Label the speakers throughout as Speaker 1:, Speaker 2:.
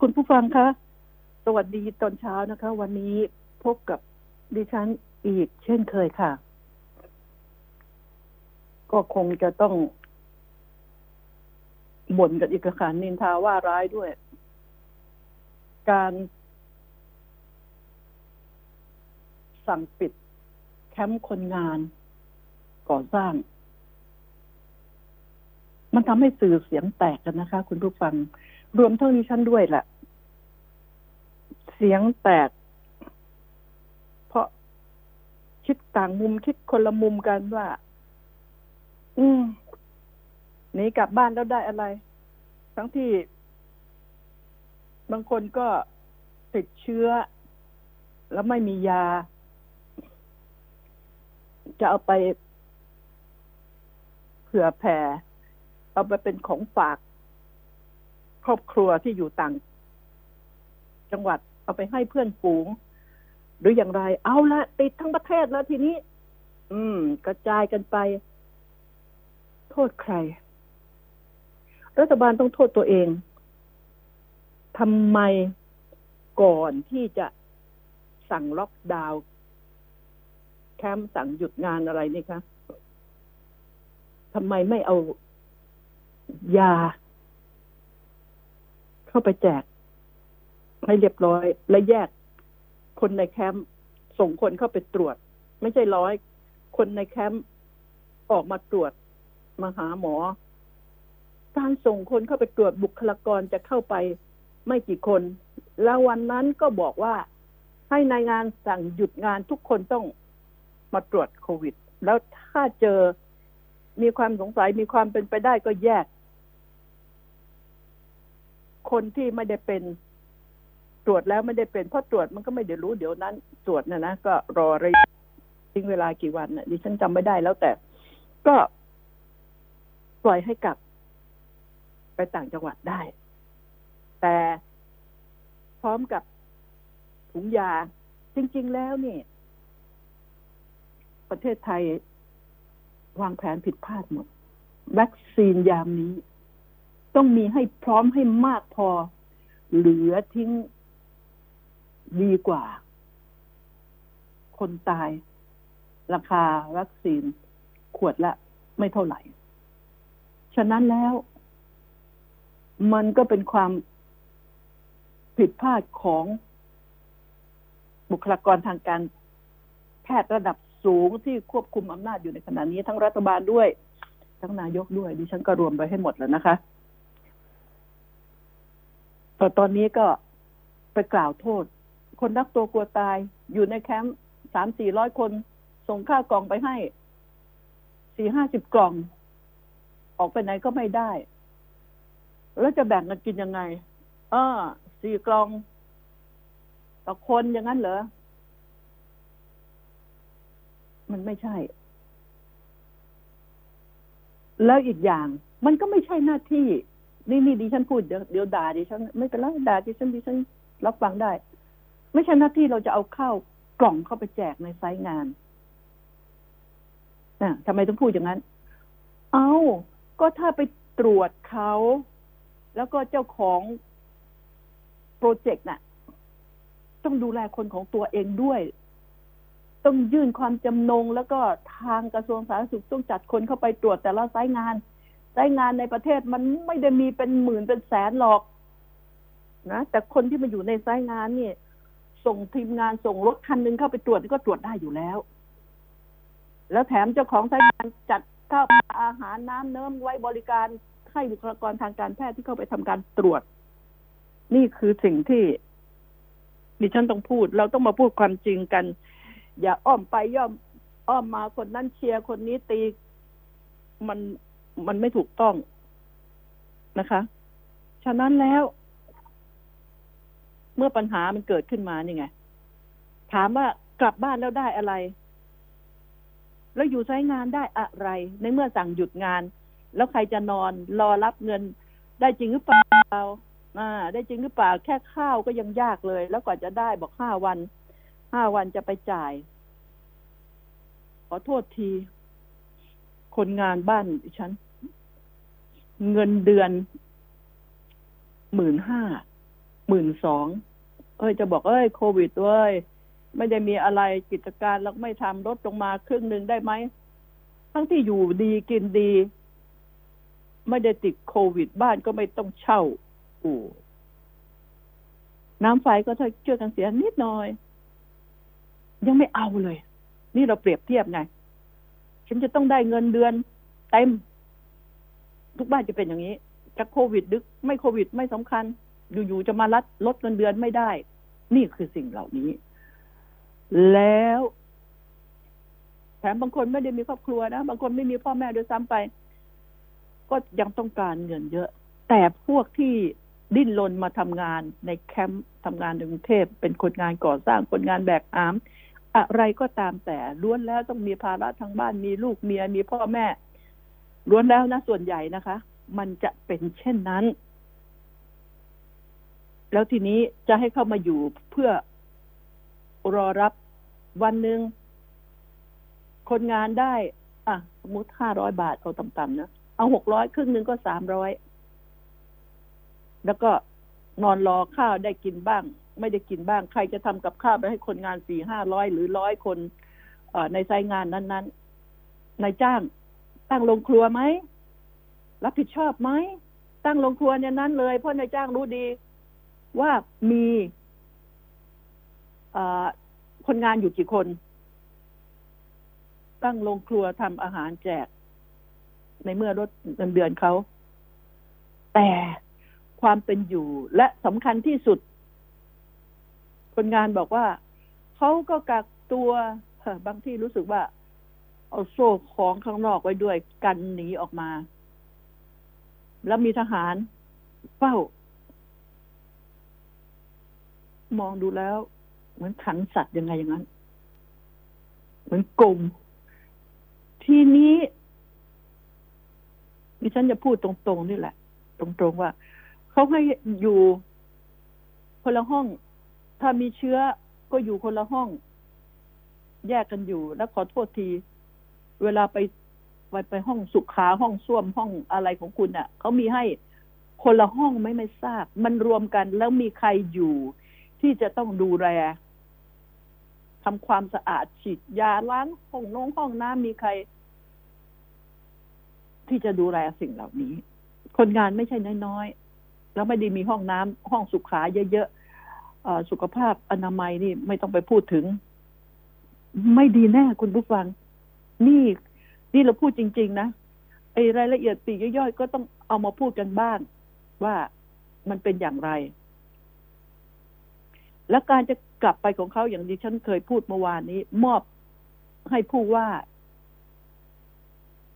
Speaker 1: คุณผู้ฟังคะ สวัสดีตอนเช้านะคะ วันนี้พบกับดิฉันอีกเช่นเคยค่ะ ก็คงจะต้องบ่นกันอีกค่ะนินทาว่าร้ายด้วย การสั่งปิดแคมป์คนงานก่อสร้าง มันทำให้สื่อเสียงแตกกันนะคะ คุณผู้ฟัง รวมทั้งดิฉันด้วยแหละ เสียงแตก เพราะคิดต่างมุมคิดคนละมุมกันว่า อืมหนีกลับบ้านแล้วได้อะไร ทั้งที่ บางคนก็ติดเชื้อ แล้วไม่มียา จะเอาไปเผื่อแผ่ เอาไปเป็นของฝาก ครอบครัวที่อยู่ต่าง จังหวัดเอาไปให้เพื่อนฝูง หรืออย่างไร เอาละติดทั้งประเทศแล้วทีนี้ อืม กระจายกันไป โทษใคร รัฐบาลต้องโทษตัวเองทำไมก่อนที่จะสั่งล็อกดาวน์แคมป์สั่งหยุดงานอะไรนี่คะทำไมไม่เอายา เข้าไปแจก ให้เรียบร้อย และแยกคนในแคมป์ส่งคนเข้าไปตรวจ ไม่ใช่ร้อย คนในแคมป์ออกมาตรวจมาหาหมอ การส่งคนเข้าไปตรวจบุคลากรจะเข้าไปไม่กี่คน แล้ววันนั้นก็บอกว่าให้ในายงานสั่งหยุดงานทุกคนต้องมาตรวจโควิด แล้วถ้าเจอมีความสงสัยมีความเป็นไปได้ก็แยก คนที่ไม่ได้เป็นตรวจแล้วไม่ได้เป็นเพราะตรวจมันก็ไม่ได้รู้เดี๋ยวนั้นตรวจนะนะก็รอระยะทิ้งเวลากี่วันนะดิฉันจำไม่ได้แล้วแต่ ก็ปล่อยให้กลับ ไปต่างจังหวัดได้ แต่พร้อมกับถุงยา จริง ๆ แล้วเนี่ยประเทศไทย วางแผนผิดพลาดหมด วัคซีนยามนี้ ต้องมีให้พร้อมให้มากพอ เหลือทิ้งดีกว่า คนตาย ราคาวัคซีน ขวดละไม่เท่าไหร่ ฉะนั้นแล้ว มันก็เป็นความผิดพลาดของบุคลากรทางการแพทย์ระดับสูงที่ควบคุมอำนาจอยู่ในขณะนี้ทั้งรัฐบาลด้วย ทั้งนายกด้วย ดิฉันก็รวมไปให้หมดแล้วนะคะ ต่ตอนนี้ก็ไปกล่าวโทษ คนรักตัวกลัวตายอยู่ในแคมป์สามสี่ร้อยคน ส่งข้าวกล่องไปให้สี่ห้าสิบกล่อง ออกไปไหนก็ไม่ได้ แล้วจะแบ่งกันกินยังไงเออสี่กล่อง ต่อคนอย่างนั้นเหรอ มันไม่ใช่ แล้วอีกอย่าง มันก็ไม่ใช่หน้าที่ นี่นี่ดิฉันพูดเดี๋ยวเดี๋ยวด่าดิฉันไม่เป็นไรด่าดิฉันดิฉันรับฟังได้ ไม่ใช่หน้าที่เราจะเอาข้าวกล่องเข้าไปแจกในไซต์งานนะทำไมต้องพูดอย่างนั้น เอาก็ถ้าไปตรวจเขา แล้วก็เจ้าของโปรเจกต์น่ะ ต้องดูแลคนของตัวเองด้วย ต้องยื่นความจำนง แล้วก็ทางกระทรวงสาธารณสุขต้องจัดคนเข้าไปตรวจแต่ละไซต์งาน ไซต์งานในประเทศมันไม่ได้มีเป็นหมื่นเป็นแสนหรอก นะแต่คนที่มาอยู่ในไซต์งานนี่ส่งทีมงานส่งรถคันหนึ่งเข้าไปตรวจก็ตรวจได้อยู่แล้ว แล้วแถมเจ้าของไซต์งานจัดข้าวอาหารน้ำเนิ้มไว้บริการให้บุคลากรทางการแพทย์ที่เข้าไปทำการตรวจ นี่คือสิ่งที่ดิฉันต้องพูด เราต้องมาพูดความจริงกัน อย่าอ้อมไปย่อม อ้อมมาคนนั้นเชียร์คนนี้ตี มัน มันไม่ถูกต้องนะคะ ฉะนั้นแล้ว เมื่อปัญหามันเกิดขึ้นมานี่ไง ถามว่ากลับบ้านแล้วได้อะไร แล้วอยู่ใช้งานได้อะไร ในเมื่อสั่งหยุดงาน แล้วใครจะนอนรอรับเงิน ได้จริงหรือเปล่าอ่า ได้จริงหรือเปล่า แค่ข้าวก็ยังยากเลย แล้วกว่าจะได้บอกห้าวัน ห้าวันจะไปจ่าย ขอโทษที คนงานบ้านดิฉัน เงินเดือนหมื่นห้าหมื่นสองเอ้ยจะบอกเอ้ยโควิดเว้ยไม่ได้มีอะไรกิจการแล้วไม่ทำลดลงมาครึ่งหนึ่งได้ไหม ทั้งที่อยู่ดีกินดี ไม่ได้ติดโควิดบ้านก็ไม่ต้องเช่าอู่น้ำไฟก็ถ้าเชื่อกันเสียนิดหน่อย ยังไม่เอาเลย นี่เราเปรียบเทียบไง ฉันจะต้องได้เงินเดือนเต็ม ทุกบ้านจะเป็นอย่างนี้จะโควิดดึก ไม่โควิดไม่สำคัญ อยู่ๆจะมาลัดลดเงินเดือนไม่ได้ นี่คือสิ่งเหล่านี้ แล้วแถมบางคนไม่ได้มีครอบครัวนะ บางคนไม่มีพ่อแม่ด้วยซ้ำไป ก็ยังต้องการเงินเยอะ แต่พวกที่ดิ้นรนมาทำงานในแคมป์ทำงานในกรุงเทพเป็นคนงานก่อสร้างคนงานแบกอาม อะไรก็ตามแต่ล้วนแล้วต้องมีภาระทางบ้านมีลูกเมียมีพ่อแม่ล้วนแล้วนะส่วนใหญ่นะคะ มันจะเป็นเช่นนั้น แล้วทีนี้จะให้เข้ามาอยู่เพื่อรอรับวันหนึ่งคนงานได้ อะ สมมติห้าร้อยบาทเอาต่ำๆนะเอาหกร้อยครึ่งหนึ่งก็สามร้อยแล้วก็นอนรอข้าวได้กินบ้าง ไม่ได้กินบ้าง ใครจะทำกับข้าวไปให้คนงานสี่ห้าร้อยหรือร้อยคนในไซงานนั้นๆนายจ้าง ตั้งโรงครัวไหมรับผิดชอบไหมตั้งโรงครัวเนี่ยนั้นเลย เพราะนายจ้างรู้ดีว่ามีคนงานอยู่กี่คน ตั้งโรงครัวทำอาหารแจก ในเมื่อลดเงินเดือนเขา แต่ความเป็นอยู่และสำคัญที่สุด คนงานบอกว่าเขาก็กักตัวบางที่รู้สึกว่า เอาโซ่ของข้างนอกไว้ด้วยกันหนีออกมา แล้วมีทหารเฝ้ามองดูแล้ว เหมือนขังสัตว์ยังไงอย่างนั้น เหมือนกลมทีนี้ดิฉันจะพูดตรงๆนี่แหละ ตรงๆว่าเขาให้อยู่คนละห้อง ถ้ามีเชื้อก็อยู่คนละห้อง แยกกันอยู่ แล้วขอโทษที เวลาไปไปไปห้องสุขาห้องส้วมห้องอะไรของคุณเน่ะเขามีให้คนละห้องไม่ไม่ทราบ มันรวมกันแล้วมีใครอยู่ที่จะต้องดูแลทำความสะอาดฉีดยาล้างห้องน้องห้องน้ำมีใคร ที่จะดูแลสิ่งเหล่านี้ คนงานไม่ใช่น้อยๆ แล้วไม่ด้มีห้องน้ำห้องสุขาเยอะๆ สุขภาพอนามัยนี่ไม่ต้องไปพูดถึง ไม่ดีแน่คุณผู้ฟัง นี่นี่เราพูดจริง ๆ นะไอ้รายละเอียดปีกย่อยๆ ก็ต้องเอามาพูดกันบ้าง ว่ามันเป็นอย่างไร และการจะกลับไปของเขาอย่างที่ฉันเคยพูดเมื่อวานนี้ มอบให้ผู้ว่า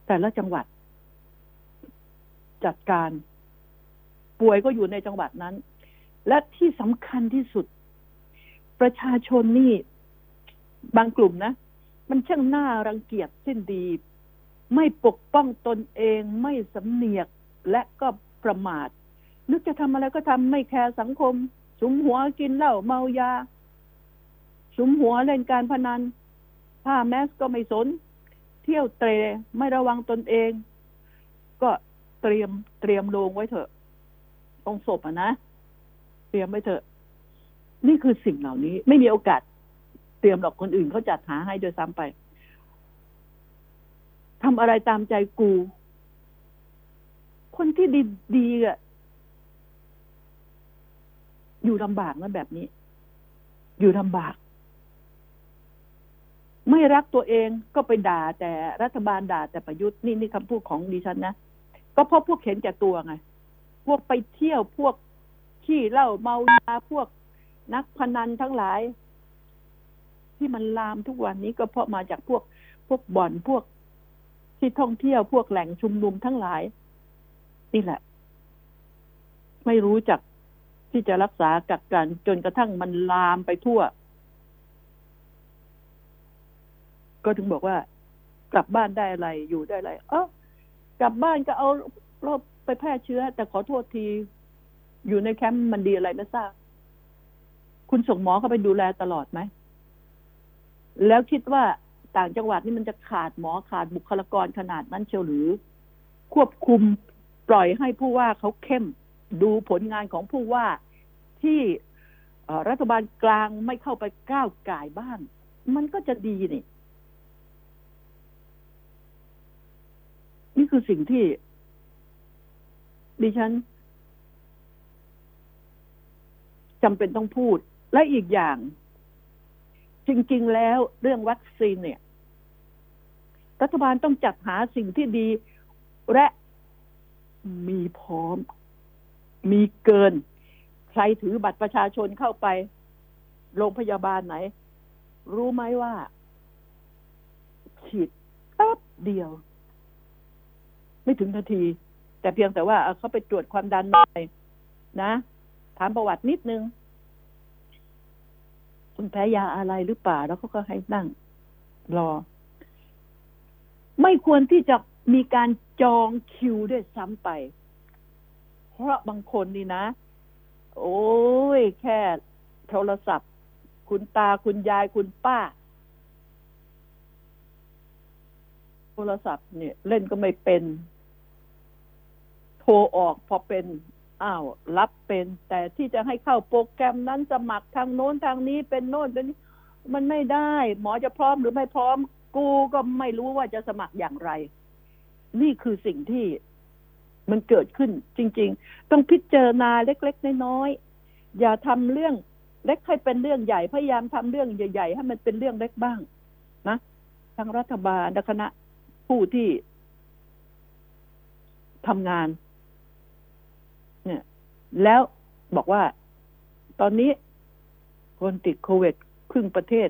Speaker 1: แต่ละจังหวัด จัดการ ป่วยก็อยู่ในจังหวัดนั้น และที่สำคัญที่สุด ประชาชนนี่บางกลุ่มนะ มันช่างน่ารังเกียจสิ้นดี ไม่ปกป้องตนเองไม่สำเนียกและก็ประมาท นึกจะทำอะไรก็ทำไม่แคร์สังคม สุมหัวกินเหล้าเมายา สุมหัวเล่นการพนัน ผ้าแมสก็ไม่สน เที่ยวเตรไม่ระวังตนเอง ก็เตรียมเตรียมโลงไว้เถอะตรงศพอะนะ รียมไว้เถอะ นี่คือสิ่งเหล่านี้ ไม่มีโอกาสเตรียมหรอกคนอื่นเขาจัดหาให้โดยซ้ำไปทำอะไรตามใจกู คนที่ดีดีอะอยู่ลำบากนะแบบนี้ อยู่ลำบาก ไม่รักตัวเองก็ไปด่าแต่รัฐบาลด่าแต่ประยุทธ์นี่นี่คำพูดของดิฉันนะ ก็เพราะพวกเห็นแก่ตัวไง พวกไปเที่ยวพวก ขี้เหล้าเมายาพวกนักพนันทั้งหลาย ที่มันลามทุกวันนี้ก็เพราะมาจากพวกพวกบ่อนพวกที่ท่องเที่ยวพวกแหล่งชุมนุมทั้งหลาย นี่แหละ ไม่รู้จักที่จะรักษากักกันจนกระทั่งมันลามไปทั่ว ก็ถึงบอกว่า กลับบ้านได้อะไรอยู่ได้อะไรเออกลับบ้านก็เอาโรคไปแพร่เชื้อ แต่ขอโทษที อยู่ในแคมป์มันดีอะไรไม่ทราบ คุณส่งหมอเข้าไปดูแลตลอดไหม แล้วคิดว่าต่างจังหวัดนี่มันจะขาดหมอขาดบุคลากรขนาดนั้นเชียวหรือ ควบคุมปล่อยให้ผู้ว่าเขาเข้มดูผลงานของผู้ว่าที่รัฐบาลกลางไม่เข้าไปก้าวไก่บ้าง มันก็จะดีนี่ นี่คือสิ่งที่ดิฉัน จำเป็นต้องพูด และอีกอย่าง จริง ๆ แล้วเรื่องวัคซีนเนี่ย รัฐบาลต้องจัดหาสิ่งที่ดีและมีพร้อม มีเกิน ใครถือบัตรประชาชนเข้าไป โรงพยาบาลไหน รู้ไหมว่า ฉีดแป๊บเดียว ไม่ถึงนาที แต่เพียงแต่ว่าเขาไปตรวจความดันหน่อยนะ ถามประวัตินิดนึง คุณแพ้ยาอะไรหรือเปล่า แล้วเขาก็ให้นั่ง รอ ไม่ควรที่จะมีการจองคิวด้วยซ้ำไป เพราะบางคนนี่นะ โอ้ย แค่โทรศัพท์ คุณตาคุณยายคุณป้า โทรศัพท์เนี่ย เล่นก็ไม่เป็น โทรออกพอเป็น อ้าวรับเป็นแต่ที่จะให้เข้าโปรแกรมนั้นสมัครทางโน้นทางนี้เป็นโน้นเป็นนี้มันไม่ได้ หมอจะพร้อมหรือไม่พร้อม กูก็ไม่รู้ว่าจะสมัครอย่างไร นี่คือสิ่งที่มันเกิดขึ้น จริง ๆ ต้องพิจารณาเล็กๆน้อยๆอย่าทำเรื่องเล็กให้เป็นเรื่องใหญ่พยายามทำเรื่องใหญ่ๆให้มันเป็นเรื่องเล็กบ้าง นะทางรัฐบาลคณะผู้ที่ทำงาน แล้วบอกว่าตอนนี้คนติดโควิดครึ่งประเทศ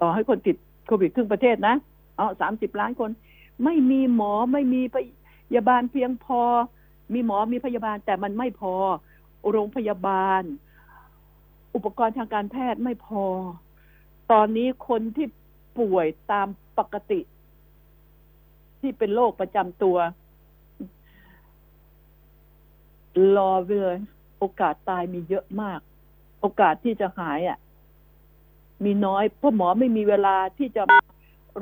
Speaker 1: ต่อให้คนติดโควิดครึ่งประเทศนะเอาสามสิบล้านคน ไม่มีหมอไม่มีพยาบาลเพียงพอ มีหมอมีพยาบาล แต่มันไม่พอ โรงพยาบาล อุปกรณ์ทางการแพทย์ไม่พอ ตอนนี้คนที่ป่วยตามปกติ ที่เป็นโรคประจำตัว รอไปเลย โอกาสตายมีเยอะมาก โอกาสที่จะหายอะ มีน้อย เพราะหมอไม่มีเวลาที่จะ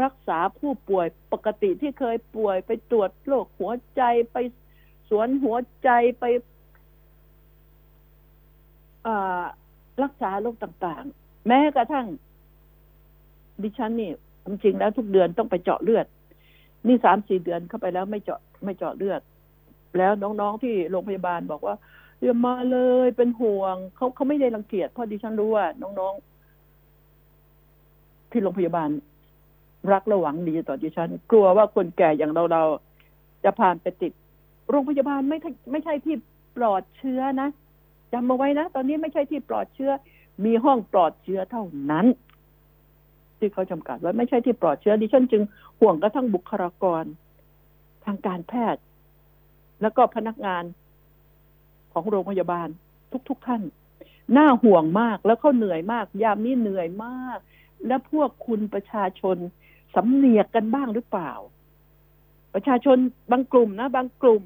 Speaker 1: รักษาผู้ป่วยปกติที่เคยป่วยไปตรวจโรคหัวใจไปสวนหัวใจไปรักษาโรคต่างๆ แม้กระทั่ง ดิฉันนี่จริงแล้วทุกเดือนต้องไปเจาะเลือด นี่สามสี่เดือนเข้าไปแล้วไม่เจาะไม่เจาะเลือด แล้วน้องๆที่โรงพยาบาลบอกว่าอย่ามาเลยเป็นห่วงเขาเขาไม่ได้รังเกียจเพราะดิฉันรู้ว่า น้องๆ ที่โรงพยาบาล รักและหวังดีต่อดิฉัน กลัวว่าคนแก่อย่างเราเราจะผ่านไปติด โรงพยาบาลไม่ไม่ใช่ที่ปลอดเชื้อนะจำมาไว้นะตอนนี้ไม่ใช่ที่ปลอดเชื้อ มีห้องปลอดเชื้อเท่านั้น ที่เขาจำกัดไว้ไม่ใช่ที่ปลอดเชื้อดิฉันจึงห่วงกระทั่งบุคลากร ทางการแพทย์ แล้วก็พนักงานของโรงพยาบาลทุกๆทท่าน น่าห่วงมากแล้วเขาเหนื่อยมาก ยามนี้เหนื่อยมาก และพวกคุณประชาชนสำเนียกกันบ้างหรือเปล่า ประชาชนบางกลุ่มนะ บางกลุ่ม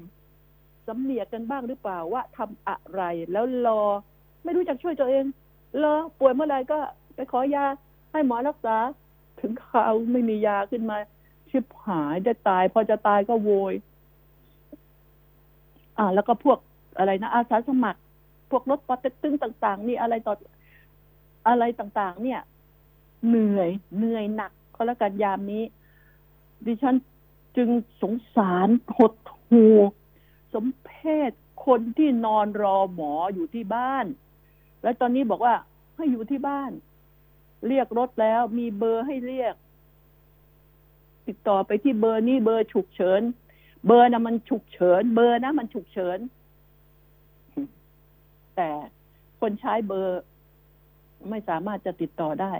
Speaker 1: สำเนียกกันบ้างหรือเปล่าว่าทำอะไร แล้วรอ ไม่รู้จักช่วยตัวเองรอป่วยเมื่อไหร่ก็ไปขอยาให้หมอรักษา ถึงเขาไม่มียาขึ้นมา ชิบหายได้ตาย พอจะตายก็โวย อ่า แล้วก็พวกอะไรนะอาสาสมัคร พวกรถปอเต็กตึงต่าง ๆ นี่อะไรต่ออะไรต่างๆ เนี่ย เหนื่อยเหนื่อยหนักก็แล้วกันยามนี้ ดิฉันจึงสงสารหดหูสมเพศคนที่นอนรอหมออยู่ที่บ้าน แล้วตอนนี้บอกว่าให้อยู่ที่บ้าน เรียกรถแล้วมีเบอร์ให้เรียก ติดต่อไปที่เบอร์นี้เบอร์ฉุกเฉิน เบอร์นะมันฉุกเฉิน เบอร์นะมันฉุกเฉิน แต่คนใช้เบอร์ไม่สามารถจะติดต่อได้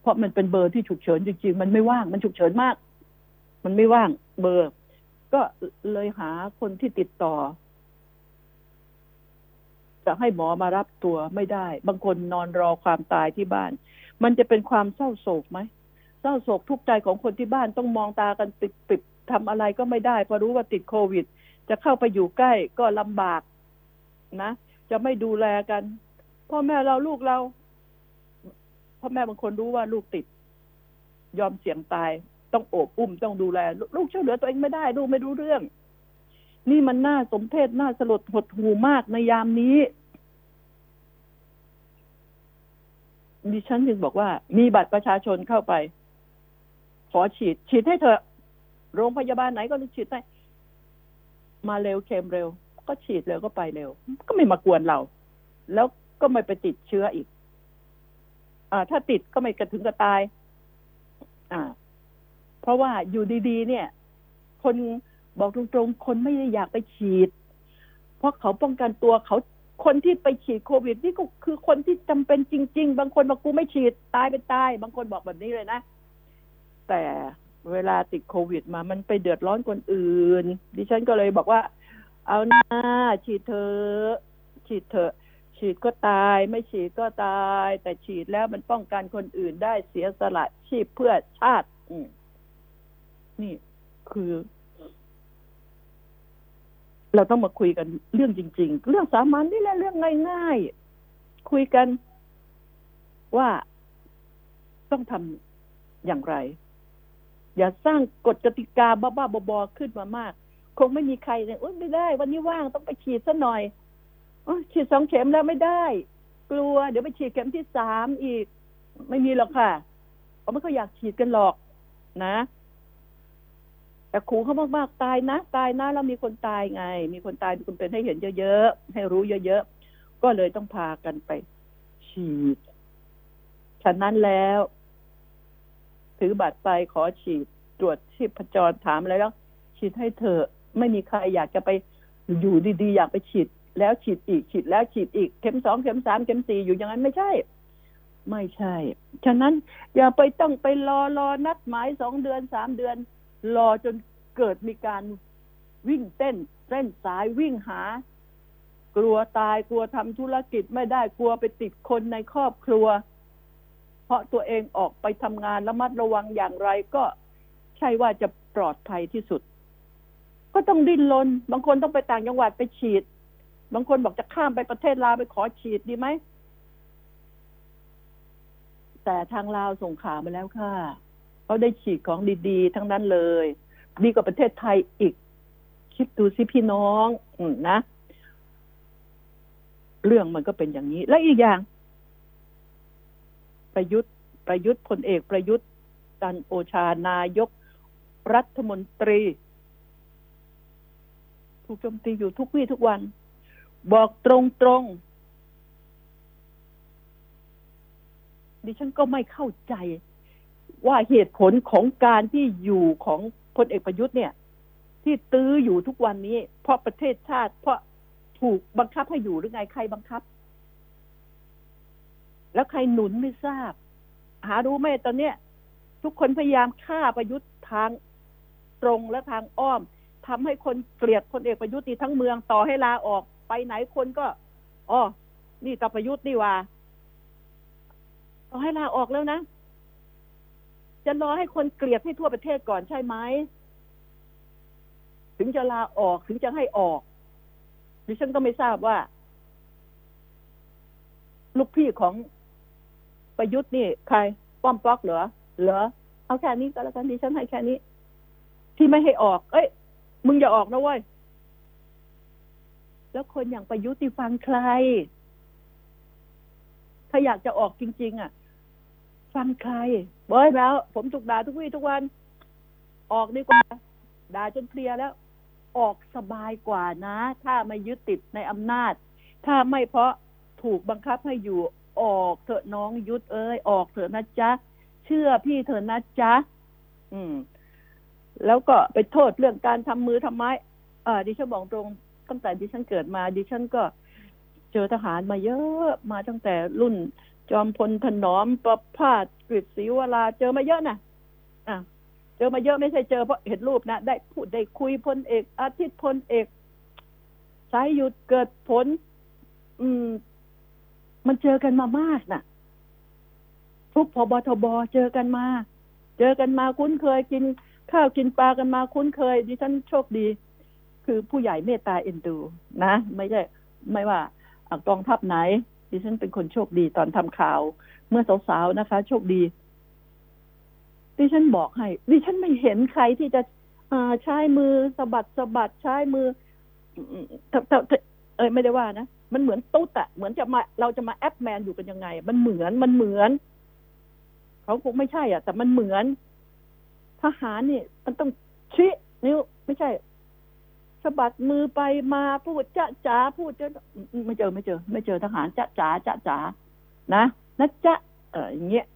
Speaker 1: เพราะมันเป็นเบอร์ที่ฉุกเฉินจริงๆ มันไม่ว่าง มันฉุกเฉินมาก มันไม่ว่าง เบอร์ ก็เลยหาคนที่ติดต่อ จะให้หมอมารับตัวไม่ได้ บางคนนอนรอความตายที่บ้าน มันจะเป็นความเศร้าโศกไหม เศร้าโศกทุกใจของคนที่บ้านต้องมองตากันปิดปิด ทำอะไรก็ไม่ได้พอรู้ว่าติดโควิด จะเข้าไปอยู่ใกล้ก็ลำบากนะ จะไม่ดูแลกัน พ่อแม่เราลูกเรา พ่อแม่บางคนรู้ว่าลูกติด ยอมเสี่ยงตาย ต้องโอบอุ้มต้องดูแล ลูกช่วยเหลือตัวเองไม่ได้ลูกไม่รู้เรื่อง นี่มันน่าสมเพชน่าสลดหดหูมากในยามนี้ดิฉันจึงบอกว่ามีบัตรประชาชนเข้าไป ขอฉีด ฉีดให้เถอ โรงพยาบาลไหนก็ฉีดให้มาเร็วเค็มเร็ว ก็ฉีดเร็วก็ไปเร็ว ก็ไม่มากวนเรา แล้วก็ไม่ไปติดเชื้ออีก อ่า ถ้าติดก็ไม่กระถึงกระตาย อ่า เพราะว่าอยู่ดีๆ เนี่ย คนบอกตรงๆ คนไม่ได้อยากไปฉีด เพราะเขาป้องกันตัวเขาคนที่ไปฉีดโควิด นี่ก็คือคนที่จำเป็นจริง ๆ บางคนบอกกูไม่ฉีดตายเป็นตาย บางคนบอกแบบนี้เลยนะ แต่ เวลาติดโควิดมามันไปเดือดร้อนคนอื่น ดิฉันก็เลยบอกว่า เอาหน้าฉีดเถอะฉีดเถอะฉีดก็ตาย ไม่ฉีดก็ตาย แต่ฉีดแล้วมันป้องกันคนอื่นได้เสียสละชีพเพื่อชาตินี่คือ เราต้องมาคุยกันเรื่องจริง ๆ เรื่องสามัญนี่แหละเรื่องง่ายๆคุยกันว่าต้องทำอย่างไร อย่าสร้างกฎกติกาบ้าๆบอๆขึ้นมามาก คงไม่มีใครเลยโอ๊ยไม่ได้ วันนี้ว่างต้องไปฉีดซะหน่อยอฉีดสองเข็มแล้วไม่ได้ กลัว เดี๋ยวไปฉีดเข็มที่สามอีก ไม่มีหรอกค่ะเพราไม่เขาอยากฉีดกันหรอกนะ แต่ขู่เขามากๆตายนะ ตายนะแล้วมีคนตายไง มีคนตายมีคนเป็นให้เห็นเยอะๆให้รู้เยอะๆก็เลยต้องพากันไปฉีดฉะนั้นแล้ว ถือบัตรไปขอฉีดตรวจชีพจรถามอะไรแล้ว ฉีดให้เธอไม่มีใครอยากจะไปอยู่ดีๆ อยากไปฉีด แล้วฉีดอีกฉีดแล้วฉีดอีกเข็มสองเข็มสามเข็มสี่อยู่อย่างนั้นไม่ใช่ ไม่ใช่ ฉะนั้นอย่าไปต้องไปรอรอนัดหมายสองเดือนสามเดือน รอจนเกิดมีการวิ่งเต้นเต้นสายวิ่งหา กลัวตายกลัวทำธุรกิจไม่ได้กลัวไปติดคนในครอบครัว เพราะตัวเองออกไปทำงานระมัดระวังอย่างไรก็ใช่ว่าจะปลอดภัยที่สุด ก็ต้องดิ้นรนบางคนต้องไปต่างจังหวัดไปฉีด บางคนบอกจะข้ามไปประเทศลาวไปขอฉีดดีไหม แต่ทางลาวส่งข่าวมาแล้วค่ะเขาได้ฉีดของดีๆ ทั้งนั้นเลยดีกว่าประเทศไทยอีก คิดดูสิพี่น้อง อืนะ เรื่องมันก็เป็นอย่างนี้ และอีกอย่าง ประยุทธ์ประยุทธ์พลเอกประยุทธ์จันโอชานายก รัฐมนตรี ถูกโจมตีอยู่ทุกวี่ทุกวัน บอกตรงตรงดิฉันก็ไม่เข้าใจว่าเหตุผลของการที่อยู่ของพลเอกประยุทธ์เนี่ย ที่ตื้ออยู่ทุกวันนี้ เพราะประเทศชาติ เพราะถูกบังคับให้อยู่หรือไงใครบังคับ แล้วใครหนุนไม่ทราบ หารู้ไหมตอนเนี้ย ทุกคนพยายามฆ่าประยุทธ์ทางตรงและทางอ้อมทำให้คนเกลียดพลเอกประยุทธ์ทั้งเมืองต่อให้ลาออกไปไหนคนก็อ๋อนี่ตาประยุทธ์นี่ว่าต่อให้ลาออกแล้วนะจะรอให้คนเกลียดให้ทั่วประเทศก่อนใช่ไหมถึงจะลาออกถึงจะให้ออกดิฉันก็ไม่ทราบว่า ลูกพี่ของ ประยุทธ์นี่ใครป้อมป๊อกเหรอเหรอเอาแค่นี้ก็แล้วกันดิฉันให้แค่นี้ ที่ไม่ให้ออก เอ้ย มึงอย่าออกนะเว้ยแล้วคนอย่างประยุทธ์ที่ฟังใคร ถ้าอยากจะออกจริง ๆ อะ ฟังใครบอกให้แล้ว ผมถูกด่าทุกวี่ทุกวัน ออกดีกว่า ด่าจนเพลียแล้ว ออกสบายกว่านะ ถ้าไม่ยึดติดในอำนาจ ถ้าไม่เพราะถูกบังคับให้อยู่ ออกเถอะน้องยุทธเอ้ยออกเถอะนะจ๊ะเชื่อพี่เถอะนะจ๊ะอืม แล้วก็ไปโทษเรื่องการทำมือทำไมอ่าดิฉันบอกตรงตั้งแต่ดิฉันเกิดมา ดิฉันก็เจอทหารมาเยอะมาตั้งแต่รุ่น จอมพลถนอมประพาสกฤษศรีวราเจอมาเยอะนะอะเจอมาเยอะไม่ใช่เจอเพราะเห็นรูปนะ ได้พูดได้คุยพลเอก อาทิตย์พลเอกสายหยุดเกิดผล อืม มันเจอกันมามากนะ่ะ ทุกพบทบเจอกันมา เจอกันมาคุ้นเคยกิน ข้าวกินปลากันมาคุ้นเคย ดิฉันโชคดี คือผู้ใหญ่เมตตาเอ็นดู นะ ไม่ใช่ไม่ว่ากองทัพไหน ดิฉันเป็นคนโชคดีตอนทำข่าว เมื่อสาวๆนะคะ โชคดี ดิฉันบอกให้ ดิฉันไม่เห็นใครที่จะใช้มือสะบัดสะบัดใช้มือเอ้ยไม่ได้ว่านะ มันเหมือนตุ๊ดอะเหมือนจะมาเราจะมาแอปแมนอยู่กันยังไง มันเหมือนมันเหมือนเขาคงไม่ใช่อะ แต่มันเหมือนทหารนี่ มันต้องชี้นิ้วไม่ใช่สะบัดมือไปมาพูดจ้าจ๋าพูดจ้าไม่เจอไม่เจอ ไม่เจอทหารจ้าจ๋าจ้าจ๋านะนะจ๊ะเอออย่างเงี้ย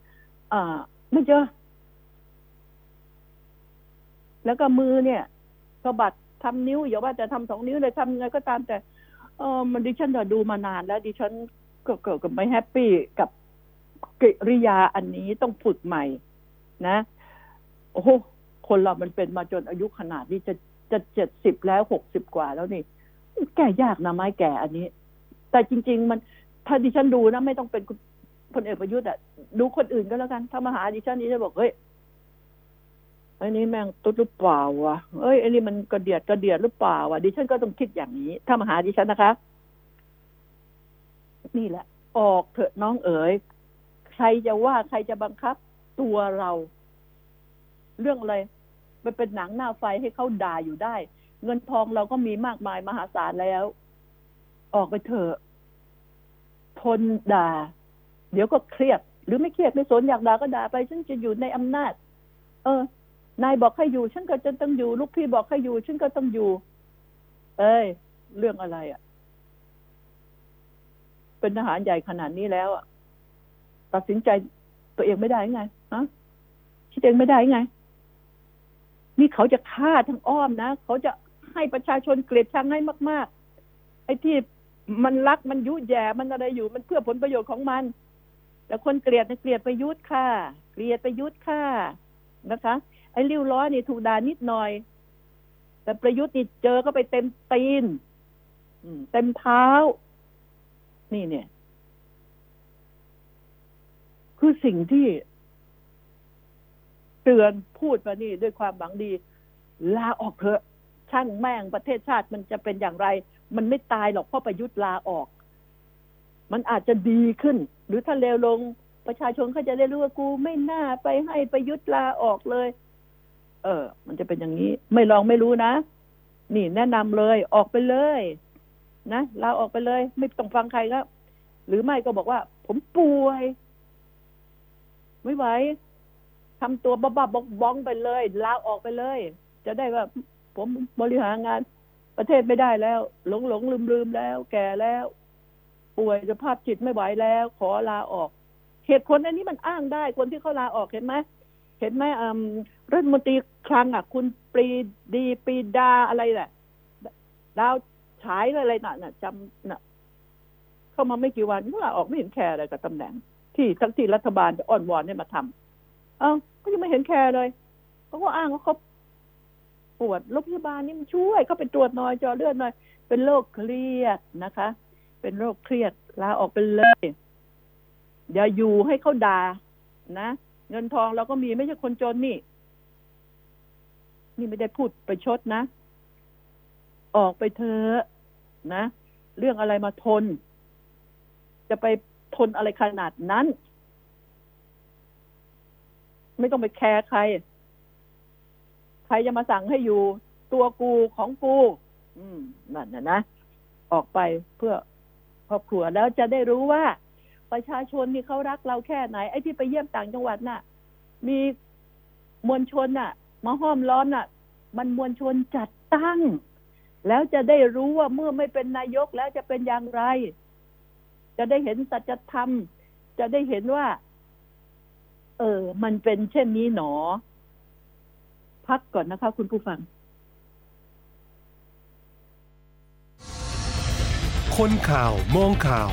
Speaker 1: อ่าไม่เจอ แล้วก็มือเนี่ยสะบัดทำนิ้วอย่าว่าแต่ทำสองนิ้วเลยทำยังไงก็ตามแต่ เออมันดิฉันดูมานานแล้วดิฉันก็เกิดกับไม่ happy กับกิริยาอันนี้ต้องฝึกใหม่นะ โอ้โหคนเรามันเป็นมาจนอายุขนาดนี้จะจะเจ็ดสิบแล้วหกสิบกว่าแล้วนี่ แก่ยากนะไม้แก่อันนี้ แต่จริง ๆ มัน ถ้าดิฉันดูนะ ไม่ต้องเป็นพลเอกประยุทธ์อะดูคนอื่นก็แล้วกันถ้ามาหาดิฉันนี่จะบอกเฮ้ย ไอ้นี้แม่งตุ๊ดหรือเปล่าวะเอ้ยไอ้นี่มันกระเดียดกระเดียดหรือเปล่าวะดิฉันก็ต้องคิดอย่างนี้ ถ้ามาหาดิฉันนะคะ นี่แหละ ออกเถอะน้องเอ๋ยใครจะว่าใครจะบังคับ ตัวเรา เรื่องอะไรมันเป็นหนังหน้าไฟให้เขาด่าอยู่ได้ เงินทองเราก็มีมากมายมหาศาลแล้ว ออกไปเถอะทนด่า เดี๋ยวก็เครียด หรือไม่เครียดไม่สนอยากด่าก็ด่าไปฉันจะอยู่ในอำนาจ เออ นายบอกให้อยู่ ฉันก็จะต้องอยู่ ลูกพี่บอกให้อยู่ ฉันก็ต้องอยู่ เอ้ย เรื่องอะไรอะ่ะ เป็นทหารใหญ่ขนาดนี้แล้วอะ ตัดสินใจตัวเองไม่ได้ไงฮะคิดเองไม่ได้ไง นี่เขาจะฆ่าทั้งอ้อมนะเขาจะให้ประชาชนเกลียดชังให้มาก ๆ ไอ้ที่มันรักมันยุแย่มันอะไรอยู่ มันเพื่อผลประโยชน์ของมัน แต่คนเกลียดเกลียดไปยุทธค่ะ เกลียดไปยุทธค่ะนะคะ อ้ริ้วล้อนี่ถูกด่านิดหน่อย แต่ประยุทธ์นี่เจอก็ไปเต็มตีนเต็มเท้า นี่เนี่ย คือสิ่งที่เตือนพูดมานี่ด้วยความหวังดี ลาออกเถอะ ช่างแม่งประเทศชาติมันจะเป็นอย่างไร มันไม่ตายหรอกเพราะประยุทธ์ลาออก มันอาจจะดีขึ้น หรือถ้าเลวลงประชาชนเขาจะได้รู้ว่ากูไม่น่าไปให้ประยุทธ์ลาออกเลย เออ มันจะเป็นอย่างนี้ ไม่ลองไม่รู้นะ นี่แนะนำเลยออกไปเลย นะลาออกไปเลย ไม่ต้องฟังใครครับ หรือไม่ก็บอกว่า ผมป่วย ไม่ไหวทำตัวบ้าๆบ้องไปเลยลาออกไปเลย จะได้ว่า ผมบริหารงาน ประเทศไม่ได้แล้ว หลงหลงลืมลืมแล้ว แก่แล้ว ป่วยสภาพจิตไม่ไหวแล้ว ขอลาออก เหตุผลอันนี้มันอ้างได้คนที่เขาลาออกเห็นไหม เห็นไหมรัฐมนตรีคลังอะ คุณปรีดีปรีดาอะไรแหละดาวฉายอะไรน่ะน่ะจำน่ะ เข้ามาไม่กี่วันก็ลาออกไม่เห็นแคร์อะไรกับตำแหน่ง ที่ทั้งที่รัฐบาลจะอ้อนวอนให้มาทำเอ้าก็ยังไม่เห็นแคร์เลยเขาก็อ้างว่าเขาปวดโรงพยาบาลนี่มันช่วยเขาไปตรวจหน่อยจอเลือดหน่อย เป็นโรคเครียดนะคะ เป็นโรคเครียดลาออกไปเลย อย่าอยู่ให้เขาด่านะ เงินทองเราก็มีไม่ใช่คนจนนี่ นี่ไม่ได้พูดไปชดนะ ออกไปเถอะนะ เรื่องอะไรมาทน จะไปทนอะไรขนาดนั้น ไม่ต้องไปแคร์ใคร ใครจะมาสั่งให้อยู่ ตัวกูของกู อืมนั่นนะนะ ออกไปเพื่อครอบครัวแล้วจะได้รู้ว่า ประชาชนนี่เขารักเราแค่ไหน ไอ้ที่ไปเยี่ยมต่างจังหวัดน่ะ มีมวลชนน่ะ มาห้อมล้อมน่ะ มันมวลชนจัดตั้ง แล้วจะได้รู้ว่าเมื่อไม่เป็นนายกแล้วจะเป็นอย่างไร จะได้เห็นสัจธรรม จะได้เห็นว่า เออ มันเป็นเช่นนี้หนอ พักก่อนนะคะ คุณผู้ฟัง
Speaker 2: คนข่าวมองข่าว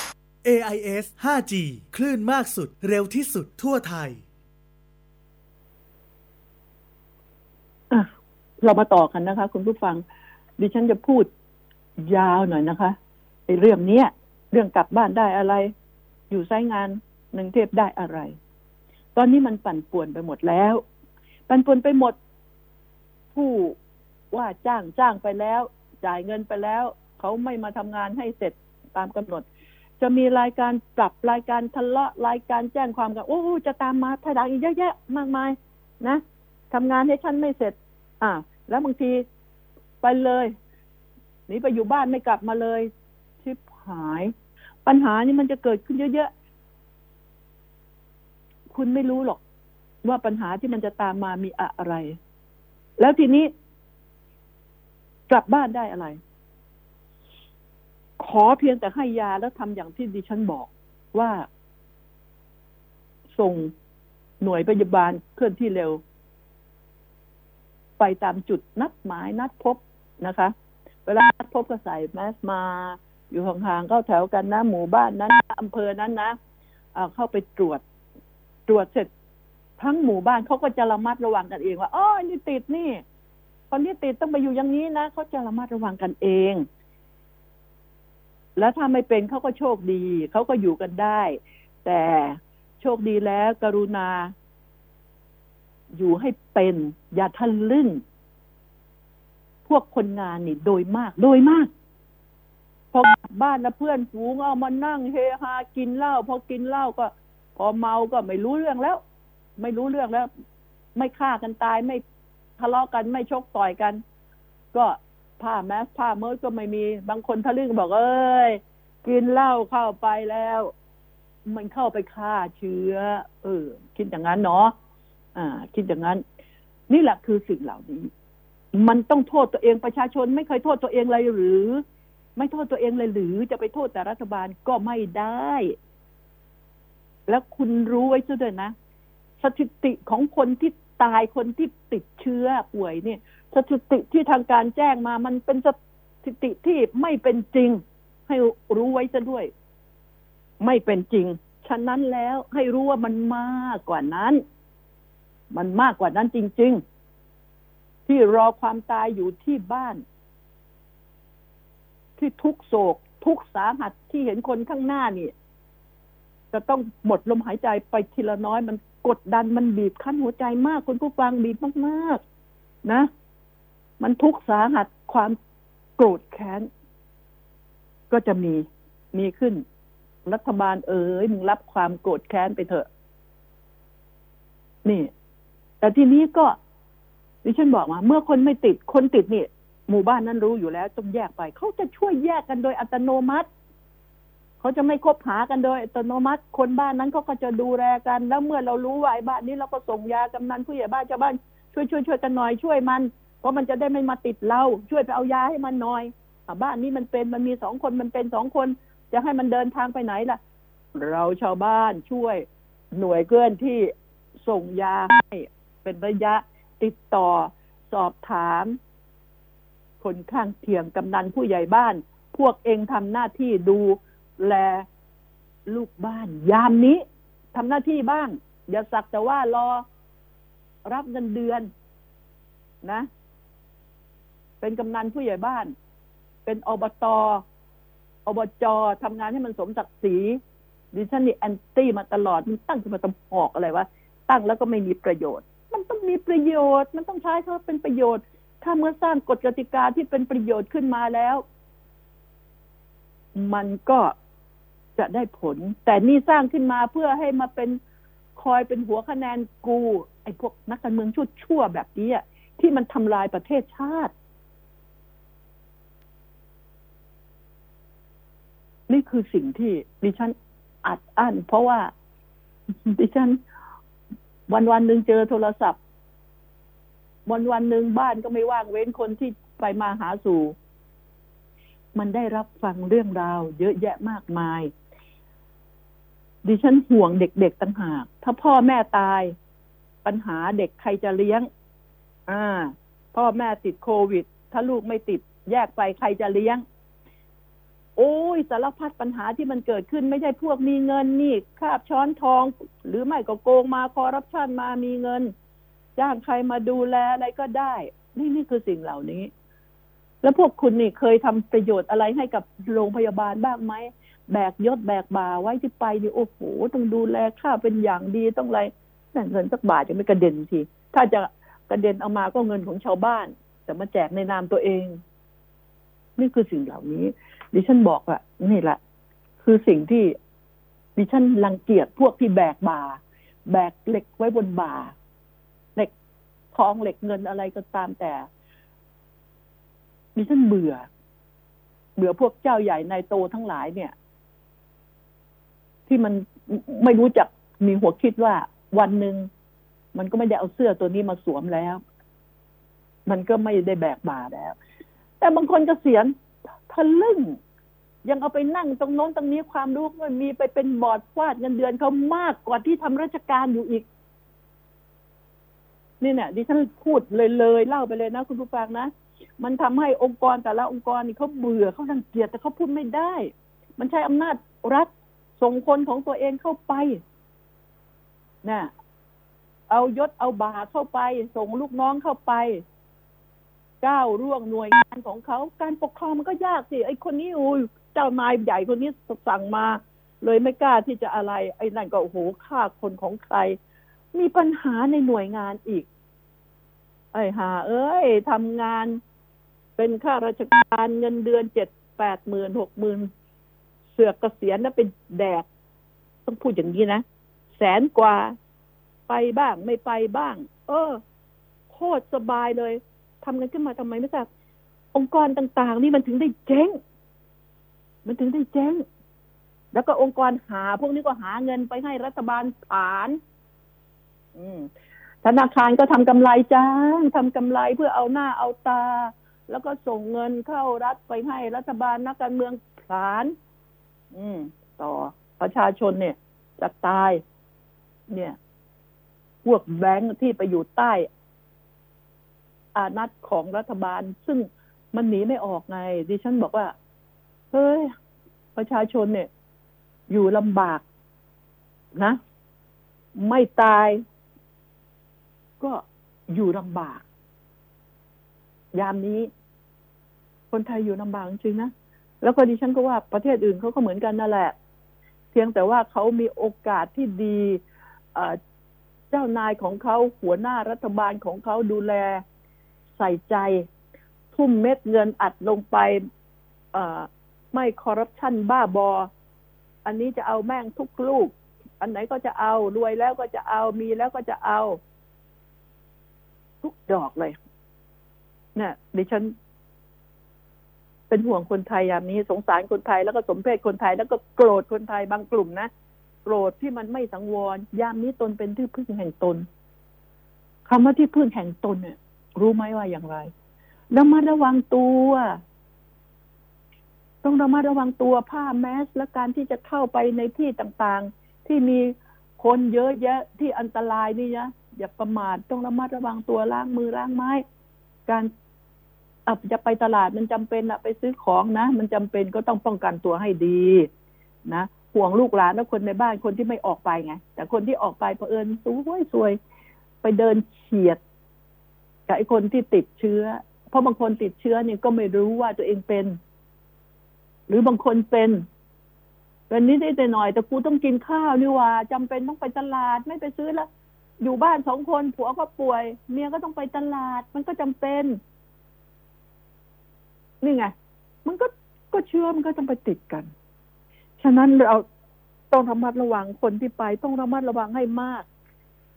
Speaker 3: AIS 5G คลื่นมากสุด เร็วที่สุดทั่วไทย
Speaker 1: อะ เรามาต่อกันนะคะ คุณผู้ฟัง ดิฉันจะพูดยาวหน่อยนะคะไอ้เรื่องเนี้ย เรื่องกลับบ้านได้อะไร อยู่ไซงานหนึ่งเทพได้อะไร ตอนนี้มันปั่นป่วนไปหมดแล้ว ปั่นป่วนไปหมด ผู้ว่าจ้างจ้างไปแล้ว จ่ายเงินไปแล้ว เขาไม่มาทำงานให้เสร็จตามกำหนด จะมีรายการปรับรายการทะเลาะรายการแจ้งความกันโอ้จะตามมาทายดังอีกเยอะแยะมากมาย นะทำงานให้ฉันไม่เสร็จ อ่า แล้วบางทีไปเลยหนีไปอยู่บ้านไม่กลับมาเลยชิบหาย ปัญหานี้มันจะเกิดขึ้นเยอะๆคุณไม่รู้หรอก ว่าปัญหาที่มันจะตามมามีอะไร แล้วทีนี้ กลับบ้านได้อะไร ขอเพียงแต่ให้ยาแล้วทำอย่างที่ดิฉันบอกว่า ส่งหน่วยพยาบาลเคลื่อนที่เร็ว ไปตามจุดนัดหมายนัดพบนะคะ เวลานัดพบก็ใส่แมสมา อยู่ห่างๆเข้าแถวกันนะหมู่บ้านนั้นอำเภอนั้นนะเอาเข้าไปตรวจ ตรวจเสร็จทั้งหมู่บ้านเขาก็จะระมัดระวังกันเองว่าอ๋อนี่ติดนี่คนนี้ติดต้องไปอยู่อย่างนี้นะเขาจะระมัดระวังกันเอง แล้วถ้าไม่เป็นเขาก็โชคดีเขาก็อยู่กันได้ แต่โชคดีแล้ว กรุณา อยู่ให้เป็น อย่าทะลึ่ง พวกคนงานนี่ โดยมาก โดยมากพอกลับบ้านนะเพื่อนฝูงเอามานั่งเฮฮากินเหล้าพอกินเหล้าก็ พอเมาก็ไม่รู้เรื่องแล้ว ไม่รู้เรื่องแล้ว ไม่ฆ่ากันตายไม่ทะเลาะกันไม่ชกต่อยกัน ก็ ผ้าแมสผ้าเมิร์ดก็ไม่มีบางคนทะลึ่งบอกเอ้ย กินเหล้าเข้าไปแล้ว มันเข้าไปฆ่าเชื้อ เออ คิดอย่างนั้นเนาะอ่า คิดอย่างนั้น นี่แหละคือสิ่งเหล่านี้ มันต้องโทษตัวเองประชาชน ไม่เคยโทษตัวเองเลยหรือ ไม่โทษตัวเองเลยหรือจะไปโทษแต่รัฐบาลก็ไม่ได้ แล้วคุณรู้ไว้ซะด้วยนะสถิติของคนที่ ตายคนที่ติดเชื้อป่วยเนี่ยสถิติที่ทางการแจ้งมามันเป็นสถิติที่ไม่เป็นจริง ให้รู้ไว้ซะด้วย ไม่เป็นจริง ฉะนั้นแล้วให้รู้ว่ามันมากกว่านั้น มันมากกว่านั้นจริง ๆ ที่รอความตายอยู่ที่บ้าน ที่ทุกโศก ทุกสาหัสที่เห็นคนข้างหน้านี่จะต้องหมดลมหายใจไปทีละน้อยมัน กดดันมันบีบคั้นหัวใจมากคุณผู้ฟังบีบมากๆนะ มันทุกสาหัสความโกรธแค้น ก็จะมีมีขึ้น รัฐบาลเอ๋ยมึงรับความโกรธแค้นไปเถอะ นี่ แต่ทีนี้ก็ดิฉันบอกมาเมื่อคนไม่ติดคนติดนี่หมู่บ้านนั้นรู้อยู่แล้วต้องแยกไป เขาจะช่วยแยกกันโดยอัตโนมัติ เขาจะไม่คบหากันโดยอัตโนมัติ คนบ้านนั้นเขาก็จะดูแลกัน แล้วเมื่อเรารู้ว่าไอ้บ้านนี้เราก็ส่งยากำนันผู้ใหญ่บ้านชาวบ้านช่วยช่วยช่วยกันหน่อยช่วยมัน เพราะมันจะได้ไม่มาติดเรา ช่วยไปเอายาให้มันหน่อยอบ้านนี้มันเป็นมันมีสองคนมันเป็นสองคน จะให้มันเดินทางไปไหนล่ะ เราชาวบ้านช่วยหน่วยเกื้อนที่ส่งยาให้เป็นระยะติดต่อสอบถาม คนข้างเคียงกำนันผู้ใหญ่บ้าน พวกเองทำหน้าที่ดู แลลูกบ้าน ยามนี้ทำหน้าที่บ้าง อย่าสักแต่ว่ารอรับเงินเดือนนะ เป็นกำนันผู้ใหญ่บ้าน เป็นอบตอบจทำงานให้มันสมศักดิ์ศรีดิฉันนี่แอนตี้มาตลอด มันตั้งขึ้นมาตำหอกอะไรวะ ตั้งแล้วก็ไม่มีประโยชน์ มันต้องมีประโยชน์ มันต้องใช้เขาเป็นประโยชน์ ถ้าเมื่อสร้างกฎกติกาที่เป็นประโยชน์ขึ้นมาแล้ว มันก็ จะได้ผล แต่นี่สร้างขึ้นมาเพื่อให้มาเป็นคอยเป็นหัวคะแนนกูไอ้พวกนักการเมืองชั่วๆแบบนี้ที่มันทำลายประเทศชาติ นี่คือสิ่งที่ดิฉันอัดอั้นเพราะว่า ดิฉัน วันวันหนึ่งเจอโทรศัพท์ วันวันหนึ่งบ้านก็ไม่ว่างเว้นคนที่ไปมาหาสู่ มันได้รับฟังเรื่องราว เยอะแยะมากมาย ดิฉันห่วงเด็กๆต่างหาก ถ้าพ่อแม่ตาย ปัญหาเด็กใครจะเลี้ยง อ่า พ่อแม่ติดโควิด ถ้าลูกไม่ติด แยกไปใครจะเลี้ยง โอ้ยสารพัดปัญหาที่มันเกิดขึ้นไม่ใช่พวกมีเงินนี่คาบช้อนทอง หรือไม่ก็โกงมาคอร์รัปชันมามีเงิน จ้างใครมาดูแลอะไรก็ได้ นี่นี่คือสิ่งเหล่านี้ แล้วพวกคุณนี่เคยทำประโยชน์อะไรให้กับโรงพยาบาลบ้างไหม แบกยศแบกบ่าไว้ที่ไปนี่โอ้โหต้องดูแลข้าเป็นอย่างดีต้องอะไรแต่เงินสักบาทจะไม่กระเด็นทีถ้าจะกระเด็นเอามาก็เงินของชาวบ้าน แต่มาแจกในนามตัวเอง นี่คือสิ่งเหล่านี้ ดิฉันบอกอะนี่แหละคือสิ่งที่ดิฉันรังเกียจพวกที่แบกบ่า แบกเหล็กไว้บนบ่าเหล็กทองเหล็กเงินอะไรก็ตามแต่ดิฉันเบื่อ เบื่อพวกเจ้าใหญ่นายโตทั้งหลายเนี่ย ที่มันไม่รู้จักมีหัวคิดว่าวันหนึ่งมันก็ไม่ได้เอาเสื้อตัวนี้มาสวมแล้ว มันก็ไม่ได้แบกบาแล้ว แต่บางคนเกษียณทะลึ่ง ยังเอาไปนั่งตรงโน้นตรงนี้ความรู้มันมีไปเป็นบอร์ดฟาดเงินเดือนเขามากกว่าที่ทำราชการอยู่อีกนี่เนี่ยดิฉันพูดเลยเลยเล่าไปเลยนะ คุณผู้ฟังนะมันทำให้องค์กรแต่ละองค์กรนี่เขาเบื่อเขารังเกียจแต่เขาพูดไม่ได้ มันใช้อำนาจรัฐ ส่งคนของตัวเองเข้าไปนะเอายศเอาบาเข้าไป ส่งลูกน้องเข้าไปก้าวร่วงหน่วยงานของเขา การปกครองมันก็ยากสิไอ้คนนี้อุ้ยเจ้านายใหญ่คนนี้สั่งมา เลยไม่กล้าที่จะอะไร ไอ้นั่นก็โอ้โหฆ่าคนของใคร มีปัญหาในหน่วยงานอีก ไอ้หา เอ้ยทำงาน เป็นข้าราชการเงินเดือนเจ็ดแปดหมื่นหกหมื่น เสือกเกษียณแล้วเป็นแดก ต้องพูดอย่างนี้นะ แสนกว่าไปบ้างไม่ไปบ้าง เออ โคตรสบายเลยทำกันขึ้นมาทำไมไม่ทราบองค์กรต่างๆ นี่มันถึงได้เจ๊ง มันถึงได้เจ๊ง แล้วก็องค์กรหา พวกนี้ก็หาเงินไปให้รัฐบาลผาน อืมธนาคารก็ทำกำไรจ้างทำกำไรเพื่อเอาหน้าเอาตา แล้วก็ส่งเงินเข้ารัฐไปให้รัฐบาลนักการเมืองผาน อืม ต่อประชาชนเนี่ยจะตาย เนี่ย พวกแบงค์ที่ไปอยู่ใต้ อานัตของรัฐบาล ซึ่งมันหนีไม่ออกไง ดิฉันบอกว่า เฮ้ย ประชาชนเนี่ย อยู่ลำบากนะ ไม่ตาย ก็อยู่ลำบาก ยามนี้ คนไทยอยู่ลำบากจริงนะ แล้วก็ดิฉันก็ว่าประเทศอื่นเขาก็เหมือนกันนั่นแหละ เพียงแต่ว่าเขามีโอกาสที่ดีเจ้านายของเขาหัวหน้ารัฐบาลของเขาดูแลใส่ใจ ทุ่มเม็ดเงินอัดลงไปไม่คอร์รัปชันบ้าบอ อันนี้จะเอาแม่งทุกลูก อันไหนก็จะเอา รวยแล้วก็จะเอามีแล้วก็จะเอา ทุกดอกเลยเนี่ยดิฉัน เป็นห่วงคนไทยยามนี้สงสารคนไทยแล้วก็สมเพศคนไทย แล้วก็โกรธคนไทยบางกลุ่มนะโกรธที่มันไม่สังวร ยามนี้ตนเป็นที่พึ่งแห่งตนคำว่าที่พึ่งแห่งตนเนี่ย รู้ไหมว่าอย่างไรระมัดระวังตัวต้องระมัดระวังตัวผ้าแมส และการที่จะเข้าไปในที่ต่างๆ ที่มีคนเยอะแยะที่อันตรายนี่นะอย่าประมาทต้องระมัดระวังตัวล้างมือล้างไม้ การ อับจะไปตลาดมันจำเป็นอะไปซื้อของนะ มันจำเป็นก็ต้องป้องกันตัวให้ดีนะห่วงลูกหลานและคนในบ้านคนที่ไม่ออกไปไง แต่คนที่ออกไปเผอิญสวยสวย ไปเดินเฉียดกับไอ้คนที่ติดเชื้อ เพราะบางคนติดเชื้อเนี่ยก็ไม่รู้ว่าตัวเองเป็น หรือบางคนเป็นเป็นนิดนิดหน่อยแต่กูต้องกินข้าวนี่ว่าจำเป็นต้องไปตลาดไม่ไปซื้อแล้วอยู่บ้านสองคนผัวก็ป่วย เมียก็ต้องไปตลาด มันก็จำเป็น นี่ไงมันก็ก็เชื้อมันก็ต้องไปติดกัน ฉะนั้นเราต้องระมัดระวังคนที่ไป ต้องระมัดระวังให้มาก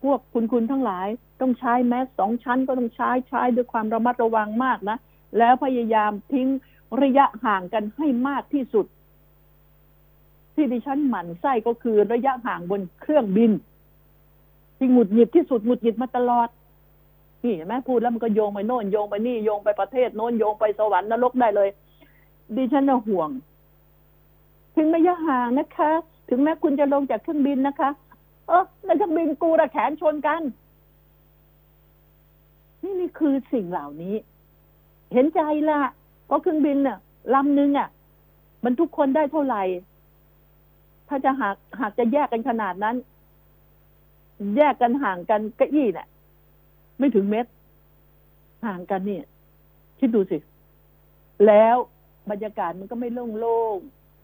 Speaker 1: พวกคุณคุณทั้งหลาย ต้องใช้แมสสองชั้นก็ต้องใช้ใช้ด้วยความระมัดระวังมากนะแล้วพยายามทิ้งระยะห่างกันให้มากที่สุด ที่ดิฉันหมั่นไส้ก็คือระยะห่างบนเครื่องบิน ที่หงุดหงิดที่สุดหงุดหงิดมาตลอด นี่เห็นไหมพูดแล้วมันก็โยงไปโน่นโยงไปนี่โยงไปประเทศโน้นโยงไปสวรรค์นรกได้เลย ดิฉันห่วง ถึงระยะห่างนะคะ ถึงแม้คุณจะลงจากเครื่องบินนะคะ เออในเครื่องบินกูระแขนชนกัน นี่นี่คือสิ่งเหล่านี้ เห็นใจละเพราะเครื่องบินเนี่ยลำหนึ่งอะ มันทุกคนได้เท่าไหร่ ถ้าจะหากหากจะแยกกันขนาดนั้น แยกกันห่างกันก้าอี้เนี่ย ไม่ถึงเม็ดห่างกันเนี่ย คิดดูสิ แล้วบรรยากาศมันก็ไม่โล่ง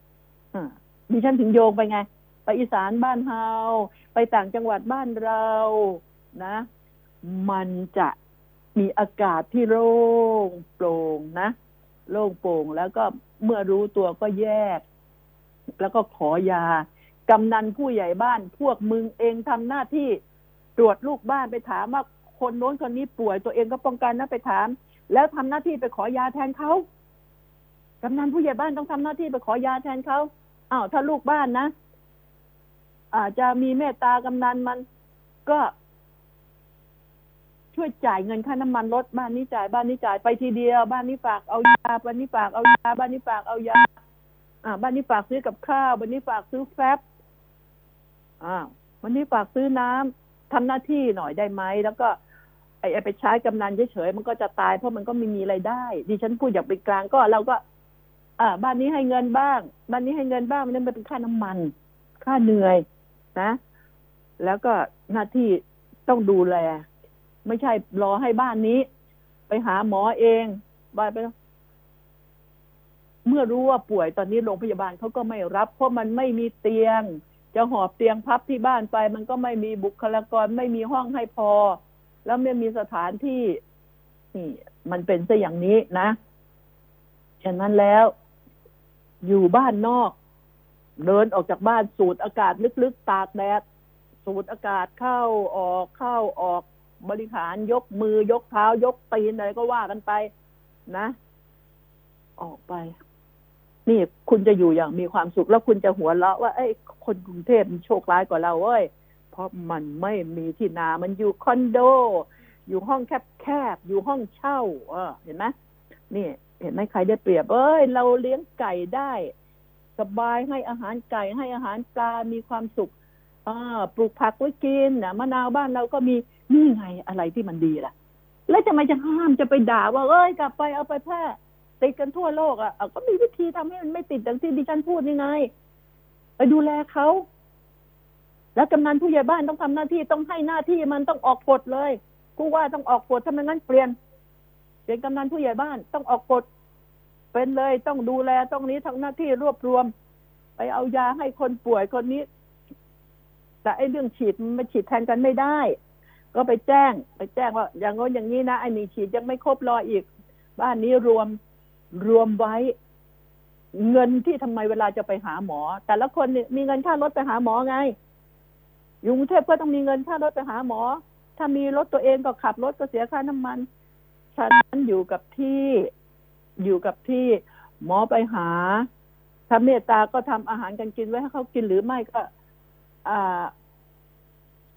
Speaker 1: ๆอ่าดิฉันถึงโยงไปไง ไปอีสานบ้านเฮาไปต่างจังหวัดบ้านเรานะ มันจะมีอากาศที่โล่งโปร่งนะโล่งโปร่งแล้วก็เมื่อรู้ตัวก็แยก แล้วก็ขอยากำนันผู้ใหญ่บ้าน พวกมึงเองทำหน้าที่ตรวจลูกบ้านไปถามว่า คนโน้นคนนี้ป่วยตัวเองก็ป้องกันนะไปถาม แล้วทำหน้าที่ไปขอยาแทนเขากำนันผู้ใหญ่บ้านต้องทำหน้าที่ไปขอยาแทนเขาอ้าวถ้าลูกบ้านนะอาจจะมีเมตตากำนันมันก็ ช่วยจ่ายเงินค่าน้ำมันรถบ้านนี้จ่ายบ้านนี้จ่ายไปทีเดียว บ้านนี้ฝากเอายาบ้านนี้ฝากเอายาบ้านนี้ฝากเอายาอ่า บ้านนี้ฝากซื้อกับข้าวบ้านนี้ฝากซื้อแฟบอ่าวันนี้ฝากซื้อน้ำทำหน้าที่หน่อยได้ไหมแล้วก็ ไอ้ไอ้ไปใช้กำนันเฉยๆมันก็จะตายเพราะมันก็ไม่มีไรายได้ ดิฉันพูดอย่างเป็นกลางก็เราก็ อ่า บ้านนี้ให้เงินบ้าง บ้านนี้ให้เงินบ้างมันนั่นเป็นค่าน้ำมัน ค่าเหนื่อยนะ แล้วก็หน้าที่ต้องดูแล ไม่ใช่รอให้บ้านนี้ ไปหาหมอเองบ้านไปเมื่อรู้ว่าป่วยตอนนี้โรงพยาบาลเขาก็ไม่รับ เพราะมันไม่มีเตียง จะหอบเตียงพับที่บ้านไป มันก็ไม่มีบุคลากรไม่มีห้องให้พอ แล้วไม่มีสถานที่นี่มันเป็นซะอย่างนี้นะ ฉะนั้นแล้ว อยู่บ้านนอก เดินออกจากบ้านสูดอากาศลึกๆ ตากแดดสูดอากาศเข้าออกเข้าออกบริหารยกมือยกเท้ายกตีนอะไรก็ว่ากันไป นะ ออกไป นี่คุณจะอยู่อย่างมีความสุข แล้วคุณจะหัวเราะว่าไอ้คนกรุงเทพมันโชคร้ายกว่าเราเว้ย เพราะมันไม่มีที่นา มันอยู่คอนโด อยู่ห้องแคบๆ อยู่ห้องเช่า เออ เห็นไหมนี่ เห็นไหมใครได้เปรียบ เอ้ย เราเลี้ยงไก่ได้ สบายให้อาหารไก่ให้อาหารปลา มีความสุขอ่าปลูกผักไว้กินนะมะนาวบ้านเราก็มี นี่ไงอะไรที่มันดีล่ะ แล้วจะไมจะห้ามจะไปด่าว่า เอ้ย กลับไปเอาไปแพร่ติดกันทั่วโลกอะ ก็มีวิธีทำให้มันไม่ติดอย่างที่ดิฉันพูดนี่ไง ไปดูแลเขา แล้วกำนันผู้ใหญ่บ้านต้องทำหน้าที่ต้องให้หน้าที่มันต้องออกกฎเลยผู้ว่าต้องออกกฎถ้าไม่งั้นเปลี่ยนเปลี่ยนกำนันผู้ใหญ่บ้านต้องออกกฎเป็นเลยต้องดูแลต้องนี้ทั้งหน้าที่รวบรวม ไปเอายาให้คนป่วยคนนี้ แต่ไอ้เรื่องฉีดมันมาฉีดแทนกันไม่ได้ ก็ไปแจ้ง ไปแจ้งว่า อย่างโน้นอย่างนี้นะไอ้นี่ฉีดยังไม่ครบรออีก บ้านนี้รวมรวมไว้ เงินที่ทำไมเวลาจะไปหาหมอ แต่ละคนมีเงินค่ารถไปหาหมอไง อยู่กรุงเทพก็ต้องมีเงินค่ารถไปหาหมอ ถ้ามีรถตัวเองก็ขับรถก็เสียค่าน้ำมันฉะนั้นอยู่กับที่อยู่กับที่หมอไปหาถ้าเมตตาก็ทำอาหารกันกินไว้ให้เขากินหรือไม่ก็ อ่า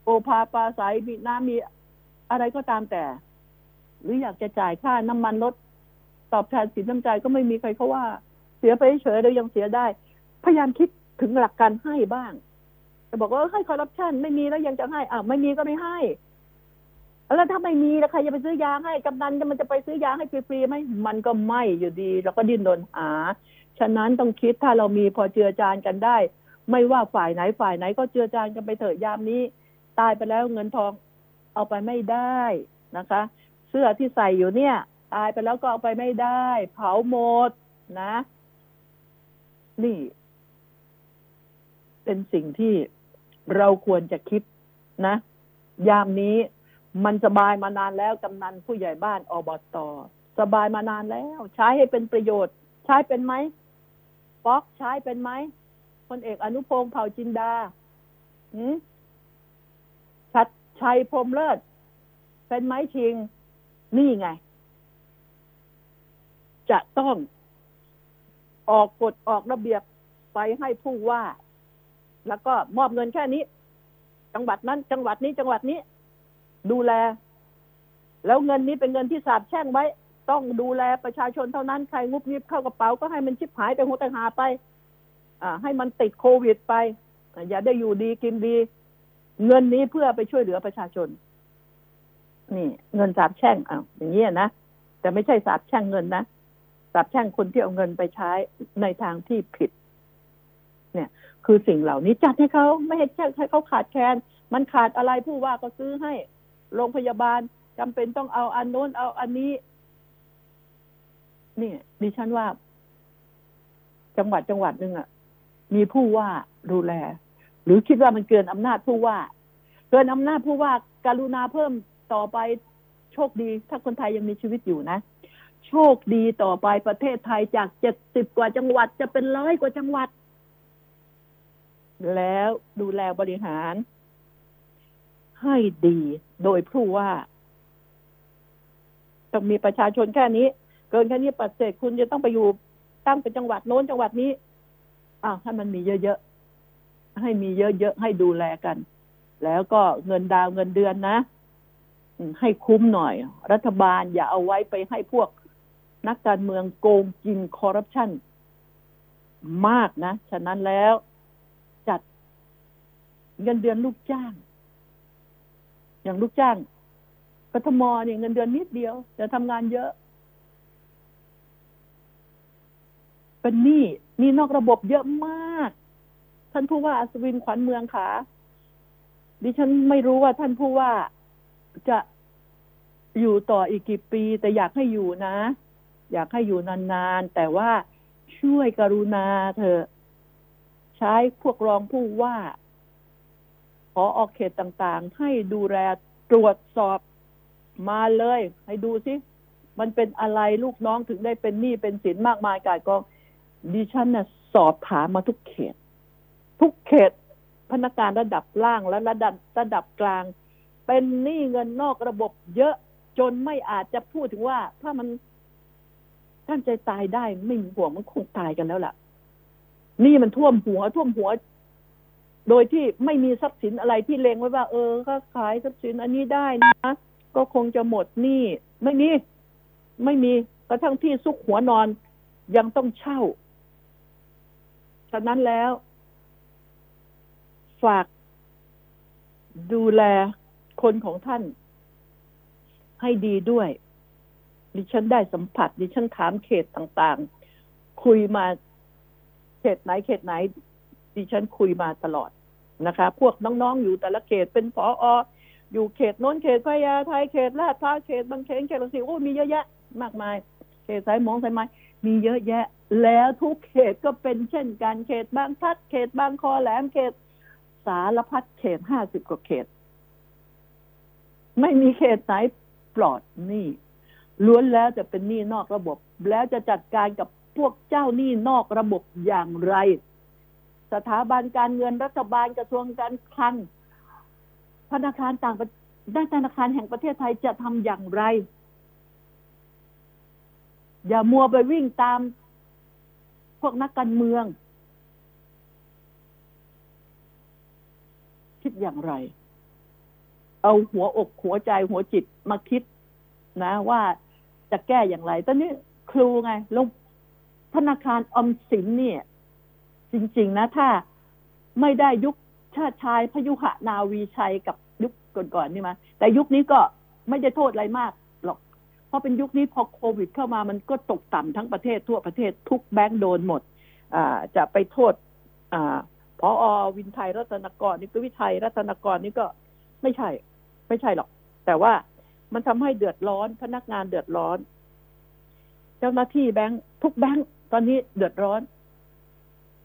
Speaker 1: โอภาปลาใสมีน้ำมีอะไรก็ตามแต่ หรืออยากจะจ่ายค่าน้ำมันรถตอบแทนสินน้ำใจก็ไม่มีใครเขาว่า เสียไปเฉยเรายังเสียได้ พยายามคิดถึงหลักการให้บ้าง จะบอกว่าให้คอร์รัปชันไม่มีแล้วยังจะให้อ่าไม่มีก็ไม่ให้ แล้วถ้าไม่มีแล้วใครจะไปซื้อยาให้กำนันมันจะไปซื้อยาให้ฟรีๆไหมมันก็ไม่อยู่ดีแล้วก็ดิ้นรนหา ฉะนั้นต้องคิดถ้าเรามีพอเจือจานกันได้ ไม่ว่าฝ่ายไหนฝ่ายไหนก็เจือจานกันไปเถอะยามนี้ ตายไปแล้วเงินทองเอาไปไม่ได้นะคะ เสื้อที่ใส่อยู่เนี่ย ตายไปแล้วก็เอาไปไม่ได้ เผาหมดนะ นี่ เป็นสิ่งที่ เราควรจะคิดนะ ยามนี้มันสบายมานานแล้วกำนันผู้ใหญ่บ้านอบตสบายมานานแล้ว ใช้ให้เป็นประโยชน์ ใช้เป็นไหมป๊อกใช้เป็นไหมพลเอกอนุพงศ์เผ่าจินดาหืมชัดชัยพรมเลิศ เป็นไหมชิง นี่ไง จะต้องออกกฎออกระเบียบไปให้ผู้ว่า แล้วก็มอบเงินแค่นี้ จังหวัดนั้น จังหวัดนี้จังหวัดนี้ ดูแล แล้วเงินนี้เป็นเงินที่สาบแช่งไว้ ต้องดูแลประชาชนเท่านั้นใครงุบงิบเข้ากระเป๋าก็ให้มันชิบหายไปหัวตะหาไป อ่า ให้มันติดโควิดไปอย่าได้อยู่ดีกินดี เงินนี้เพื่อไปช่วยเหลือประชาชน นี่ เงินสาบแช่งอ้าวอย่างนี้ยนะแต่ไม่ใช่สาบแช่งเงินนะสาบแช่งคนที่เอาเงินไปใช้ในทางที่ผิด เนี่ย คือสิ่งเหล่านี้จัดให้เขาไม่ให้ให้เขาขาดแคลนมันขาดอะไรผู้ว่าก็ซื้อให้ โรงพยาบาลจำเป็นต้องเอาอันโน้นเอาอันนี้ นี่ดิฉันว่า จังหวัดจังหวัดหนึ่งอะ มีผู้ว่าดูแล หรือคิดว่ามันเกินอำนาจผู้ว่า เกินอำนาจผู้ว่าการุณาเพิ่มต่อไปโชคดี ถ้าคนไทยยังมีชีวิตอยู่นะ โชคดีต่อไปประเทศไทยจากเจ็ดสิบกว่าจังหวัดจะเป็นร้อยกว่าจังหวัด แล้วดูแลบริหาร ให้ดีโดยผู้ว่าต้องมีประชาชนแค่นี้ เกินแค่นี้ปัดเศษคุณจะต้องไปอยู่ตั้งเป็นจังหวัดโน้นจังหวัดนี้อ้าวให้มันมีเยอะๆให้มีเยอะๆให้ดูแลกัน แล้วก็เงินดาวเงินเดือนนะให้คุ้มหน่อย รัฐบาลอย่าเอาไว้ไปให้พวกนักการเมืองโกงกินคอร์รัปชันมากนะ ฉะนั้นแล้ว เงินเดือนลูกจ้าง อย่างลูกจ้างกทมเนี่ยเงินเดือนนิดเดียว แต่ทำงานเยอะ เป็นหนี้หนี้นอกระบบเยอะมาก ท่านผู้ว่าอัศวินขวัญเมืองขาดิฉันไม่รู้ว่าท่านผู้ว่าจะอยู่ต่ออีกกี่ปี แต่อยากให้อยู่นะ อยากให้อยู่นานๆ แต่ว่าช่วยกรุณาเธอะ ใช้พวกรองผู้ว่า ขอออกเขตต่างๆ ให้ดูแลตรวจสอบมาเลย ให้ดูสิมันเป็นอะไรลูกน้องถึงได้เป็นหนี้เป็นสินมากมายกายกองดิฉันน่ะสอบถามมาทุกเขต ทุกเขตพนักงานระดับล่างและระดับระดับกลาง เป็นหนี้เงินนอกระบบเยอะจนไม่อาจจะพูดถึงว่า ถ้ามันท่านใจตายได้ไม่มีห่วงมันคงตายกันแล้วล่ะ นี่มันท่วมหัวท่วมหัว โดยที่ไม่มีทรัพย์สินอะไรที่เลงไว้ว่า เออก็ขายทรัพย์สินอันนี้ได้นะ ก็คงจะหมดหนี้ไม่มีไม่มีกระทั่งที่ซุกหัวนอนยังต้องเช่า ฉะนั้นแล้ว ฝากดูแลคนของท่าน ให้ดีด้วย ดิฉันได้สัมผัส ดิฉันถามเขตต่างๆ คุยมาเขตไหนเขตไหน ดิฉันคุยมาตลอดนะคะ พวกน้องๆ อยู่แต่ละเขตเป็นผอออยู่เขตโน้นเขตพญาไทเขตลาดพร้าวเขตบางเขนเขตลังสิโอ้มีเยอะแยะ มากมาย เขตสายมองสายไม้มีเยอะแยะ แล้วทุกเขตก็เป็นเช่นกันเขตบางพัดเขตบางคอแหลมเขตสารพัดเขตห้าสิบกว่าเขต ไม่มีเขตไหนปลอดหนี้ล้วนแล้วจะเป็นหนี้นอกระบบ แล้วจะจัดการกับพวกเจ้าหนี้นอกระบบอย่างไร สถาบันการเงินรัฐบาลกระทรวงการคลังธนาคารต่างด้านธนาคารแห่งประเทศไทยจะทำอย่างไร อย่ามัวไปวิ่งตามพวกนักการเมือง คิดอย่างไร เอาหัวอกหัวใจหัวจิตมาคิดนะ ว่าจะแก้อย่างไร ตอนนี้ครูไงลงธนาคารอมสินเนี่ย จริง ๆ นะ ถ้าไม่ได้ยุคชาติชายพยุหนาวีชัยกับยุคก่อนๆนี่มา แต่ยุคนี้ก็ไม่ได้โทษอะไรมากหรอก เพราะเป็นยุคนี้พอโควิด เข้ามามันก็ตกต่ำทั้งประเทศทั่วประเทศทุกแบงก์โดนหมด อ่า จะไปโทษ อ่าพออวินไทยรัตนกรนี่ก็วิทัยรัตนกรนี่ก็ไม่ใช่ ไม่ใช่หรอก แต่ว่ามันทำให้เดือดร้อนพนักงานเดือดร้อน เจ้าหน้าที่แบงค์ทุกแบงค์ตอนนี้เดือดร้อน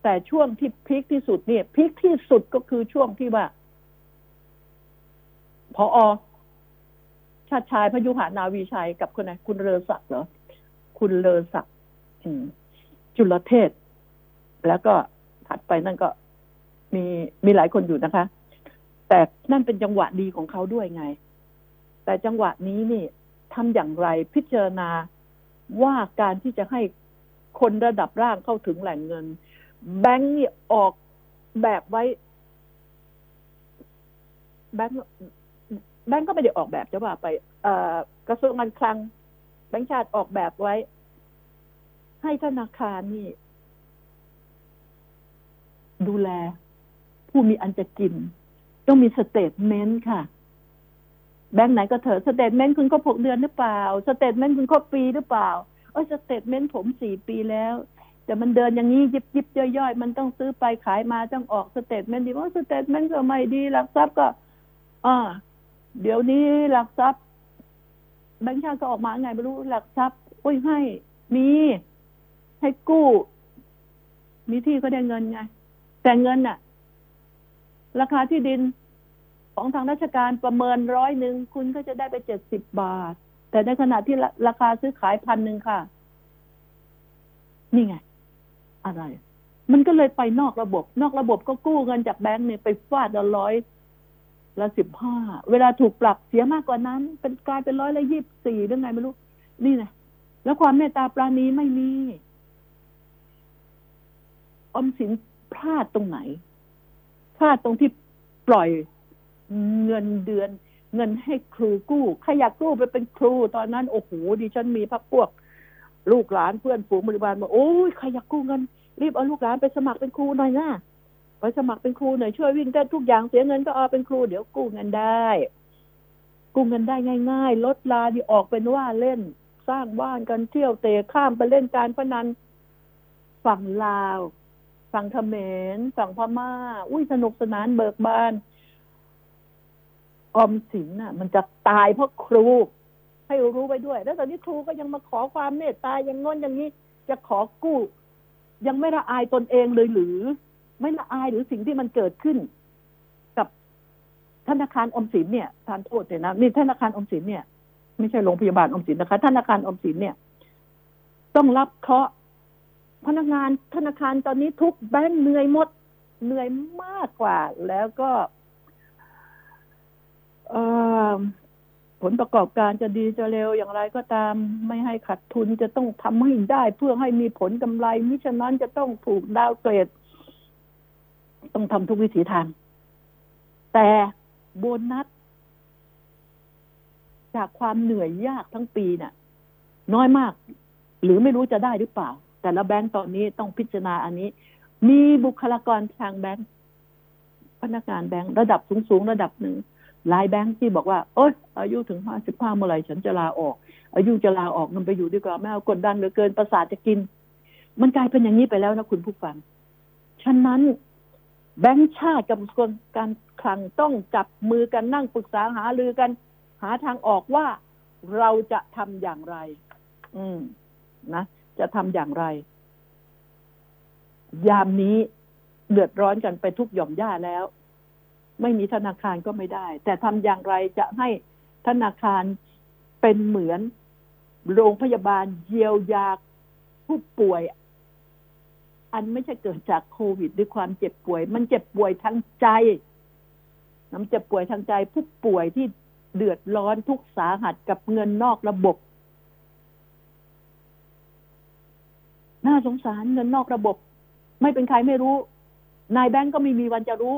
Speaker 1: แต่ช่วงที่พีคที่สุดเนี่ยพีคที่สุดก็คือช่วงที่ว่าพออชาติชายพยุหานาวีชัยกับคนไหนคุณเลอศักดิ์เหรอคุณเลอศักดิ์จุลเทศ แล้วก็ถัดไปนั่นก็มีมีหลายคนอยู่นะคะ แต่นั่นเป็นจังหวะดีของเขาด้วยไง แต่จังหวะนี้นี่ทำอย่างไรพิจารณาว่าการที่จะให้คนระดับร่างเข้าถึงแหล่งเงิน แบงก์นี่ออกแบบไว้ แบงก์แบงก์ก็ไม่ได้ออกแบบจะว่าไปกระทรวงการคลัง แบงก์ชาติออกแบบไว้ ให้ธนาคารนี่ ดูแล ผู้มีอันจะกิน ต้องมี statement ค่ะ แบงก์ไหนก็เถอะ statement คุณครบหกเดือนหรือเปล่า statement คุณครบปีหรือเปล่า เออ statement ผมสี่ปีแล้ว แต่มันเดินอย่างนี้ยิบยิบย่อยๆ มันต้องซื้อไปขายมาต้องออก statement ดีว่า statement ก็ไม่ดีหลักทรัพย์ก็อ่าเดี๋ยวนี้หลักทรัพย์แบงค์ชาติก็ออกมาไงไม่รู้หลักทรัพย์อุ้ยให้มีให้กู้ มีที่ก็ได้เงินไง แต่เงินน่ะ ราคาที่ดินของทางราชการประเมินร้อยหนึ่งคุณก็จะได้ไปเจ็ดสิบบาท แต่ในขณะที่ราราคาซื้อขายพันหนึ่งค่ะ นี่ไง อะไร มันก็เลยไปนอกระบบ นอกระบบก็กู้เงินจากแบงก์เนี่ยไปฟาดละร้อยละสิบห้าเวลาถูกปรับเสียมากกว่านั้น เป็นกลายเป็นร้อยละยี่สิบสี่หรือไงไม่รู้ นี่ไงแล้วความเมตตาปราณีไม่มีออมสินพลาดตรงไหน พลาดตรงที่ปล่อยเงินเดือน เงินให้ครูกู้ใครอยากกู้ไปเป็นครู ตอนนั้น โอ้โหดิฉันมีพักพวก ลูกหลานเพื่อนฝูงบริบาลบอกโอ้ยใครอยากกู้เงิน รีบเอาลูกหลานไปสมัครเป็นครูหน่อยนะไปสมัครเป็นครูหน่อยช่วยวิ่งได้ทุกอย่างเสียเงินก็เอาเป็นครูเดี๋ยวกู้เงินได้ กู้เงินได้ง่ายๆลดลาที่ออกเป็นว่าเล่น สร้างบ้านกันเที่ยวเตะข้ามไปเล่นการพนันฝั่งลาว ฝั่งเขมรฝั่งพม่า อุ้ยสนุกสนานเบิกบานออมสินน่ะ มันจะตายเพราะครู ให้รู้ไว้ด้วย แล้วตอนนี้ครูก็ยังมาขอความเมตตาอย่างง้นอย่างนี้ จะขอกู้ ยังไม่ละอายตนเองเลยหรือ ไม่ละอายหรือสิ่งที่มันเกิดขึ้น กับธนาคารอมสินเนี่ยทานโทษเนี่ยนะนี่ธนาคารอมสินเนี่ย ไม่ใช่โรงพยาบาลอมสินนะคะ ธนาคารออมสินเนี่ย ต้องรับเคราะห์พนักงานธนาคารตอนนี้ทุกแบงค์เหนื่อยหมดเหนื่อยมากกว่า แล้วก็ เอ่อ ผลประกอบการจะดีจะเร็วอย่างไรก็ตามไม่ให้ขาดทุนจะต้องทำให้ได้เพื่อให้มีผลกำไรมิฉะนั้นจะต้องถูกดาวเกรด ต้องทำทุกวิถีทาง แต่โบนัส จากความเหนื่อยยากทั้งปีน่ะ น้อยมาก หรือไม่รู้จะได้หรือเปล่า แต่ละแบงก์ตอนนี้ต้องพิจารณาอันนี้ มีบุคลากรทางแบงก์พนักงานแบงก์ระดับสูงๆระดับหนึ่ง หลายแบงก์ที่บอกว่าโอ๊ยอายุถึงห้าสิบห้าเมื่อไหร่ฉันจะลาออก อายุจะลาออกมันไปอยู่ดีกว่าไม่เอากดดันเหลือเกินประสาทจะกิน มันกลายเป็นอย่างนี้ไปแล้วนะคุณผู้ฟัง ฉะนั้นแบงก์ชาติกับกรมการคลังต้องจับมือกันนั่งปรึกษาหารือกัน หาทางออกว่าเราจะทำอย่างไร อืม นะ จะทำอย่างไร ยามนี้เดือดร้อนกันไปทุกหย่อมย่าแล้ว ไม่มีธนาคารก็ไม่ได้ แต่ทำอย่างไรจะให้ธนาคารเป็นเหมือนโรงพยาบาลเยียวยาผู้ป่วย อันไม่ใช่เกิดจากโควิดด้วยความเจ็บป่วย มันเจ็บป่วยทางใจน้ำเจ็บป่วยทางใจผู้ป่วยที่เดือดร้อนทุกสาหัสกับเงินนอกระบบ น่าสงสารเงินนอกระบบ ไม่เป็นใครไม่รู้ นายแบงก์ก็ไม่มีวันจะรู้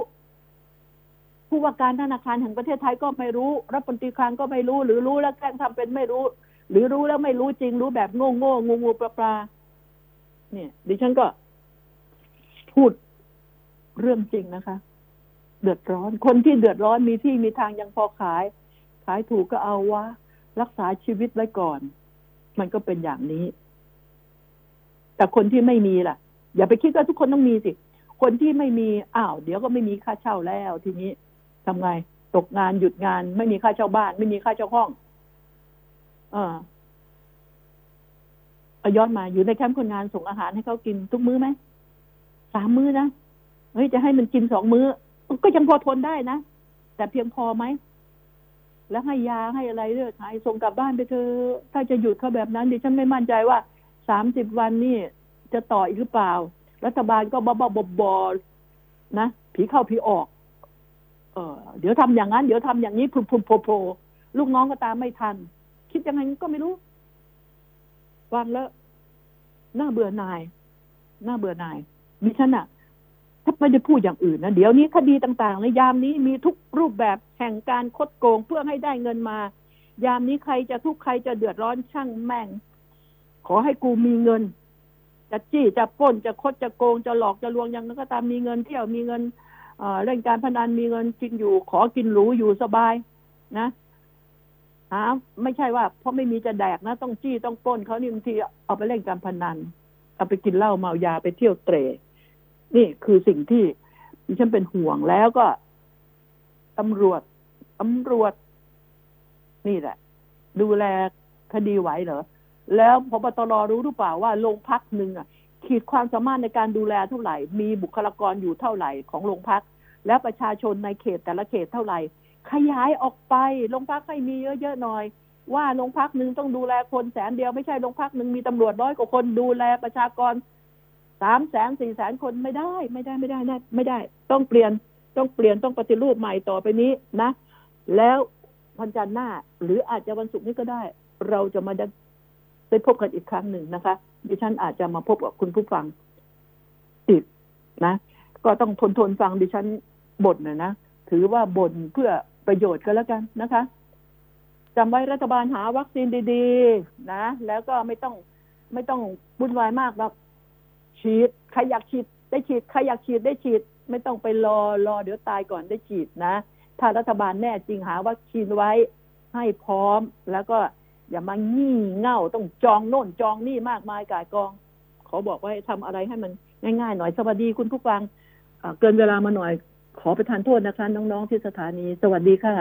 Speaker 1: ผู้ว่าการธนาคารแห่งประเทศไทยก็ไม่รู้รัฐมนตรีคลังก็ไม่รู้ หรือรู้แล้วแกล้งทำเป็นไม่รู้ หรือรู้แล้วไม่รู้จริง รู้แบบโง่โง่งูงูปลาปลาเนี่ย ดิฉันก็ พูดเรื่องจริงนะคะ เดือดร้อน คนที่เดือดร้อนมีที่มีทางยังพอขาย ขายถูกก็เอาวะรักษาชีวิตไว้ก่อน มันก็เป็นอย่างนี้ แต่คนที่ไม่มีล่ะ อย่าไปคิดว่าทุกคนต้องมีสิ คนที่ไม่มีอ้าว เดี๋ยวก็ไม่มีค่าเช่าแล้วทีนี้ ทำไง ตกงานหยุดงาน ไม่มีค่าเช่าบ้าน ไม่มีค่าเช่าห้อง เออเอาย้อนมาอยู่ในแคมป์คนงานส่งอาหารให้เขากินทุกมื้อไหมสามมื้อนะเฮ้ยจะให้มันกินสองมื้อ ก็ยังพอทนได้นะ แต่เพียงพอไหม แล้วให้ยาให้อะไรเลือดหายส่งกลับบ้านไปเถอถ้าจะหยุดเขาแบบนั้นดิฉันไม่มั่นใจว่าสามสิบวันนี่จะต่ออีกหรือเปล่า รัฐบาลก็บ้าๆบอๆนะ ผีเข้าผีออก ออเดี๋ยวทำอย่างนั้น เดี๋ยวทำอย่างนี้พลุพลุโผล่ลูกน้องก็ตามไม่ทัน คิดยังไงก็ไม่รู้ฟังแล้วน่าเบื่อหน่ายน่าเบื่อหน่ายดิฉันอะถ้าไม่ได้พูดอย่างอื่นนะเดี๋ยวนี้คดีต่างๆในยามนี้มีทุกรูปแบบแห่งการคดโกงเพื่อให้ได้เงินมา ยามนี้ใครจะทุกข์ใครจะเดือดร้อนช่างแม่ง ขอให้กูมีเงิน จะจี้จะปล้นจะคดจะโกงจะหลอกจะลวงย่างนั้นก็ตามมีเงินเที่ยวมีเงิน เอ่อเล่นการพนันมีเงินจริงอยู่ ขอกินหรูอยู่สบายนะหาไม่ใช่ว่า เพราะไม่มีจะแดกนะ ต้องจี้ต้องป้นเขานี่บางทีเอาไปเล่นการพนัน เอาไปกินเหล้าเมายาไปเที่ยวเตรนี่คือสิ่งที่ดิฉันเป็นห่วงแล้วก็ตำรวจตำรวจ นี่แหละ ดูแลคดีไหวเหรอแล้วพบตรรู้หรือเปล่าว่าโรงพักหนึ่งอะ ขีดความสามารถในการดูแลเท่าไหร่ มีบุคลากรอยู่เท่าไหร่ของโรงพัก แล้วประชาชนในเขตแต่ละเขตเท่าไหร่ ขยายออกไปโรงพักให้มีเยอะๆหน่อย ว่าโรงพักหนึ่งต้องดูแลคนแสนเดียวไม่ใช่โรงพักหนึ่งมีตำรวจร้อยกว่าคนดูแลประชากรสามแสนสี่แสนคนไม่ได้ไม่ได้ไม่ได้นะไม่ได้ ต้องเปลี่ยนต้องเปลี่ยนต้องปฏิรูปใหม่ต่อไปนี้นะ แล้ววันจันทร์หน้า หรืออาจจะวันศุกร์นี้ก็ได้ เราจะมา ได้พบกันอีกครั้งหนึ่งนะคะ ดิฉันอาจจะมาพบกับคุณผู้ฟังอีกนะ ก็ต้องทนทนฟังดิฉันบ่นนะนะ ถือว่าบ่นเพื่อประโยชน์ก็แล้วกันนะคะจำไว้รัฐบาลหาวัคซีนดีๆ นะ แล้วก็ไม่ต้องไม่ต้องวุ่นวายมากหรอกฉีดใครอยากฉีดได้ฉีดใครอยากฉีดได้ฉีด ไม่ต้องไปรอรอเดี๋ยวตายก่อนได้ฉีดนะ ถ้ารัฐบาลแน่จริงหาวัคซีนไว้ให้พร้อมแล้วก็ อย่ามางี่เง่าต้องจองโน่นจองนี่มากมายกายกอง ขอบอกว่าให้ทำอะไรให้มันง่ายๆหน่อยสวัสดีคุณผู้ฟังเอ่อเกินเวลามาหน่อยขอประทานโทษนะคะ น้องๆที่สถานี สวัสดีค่ะ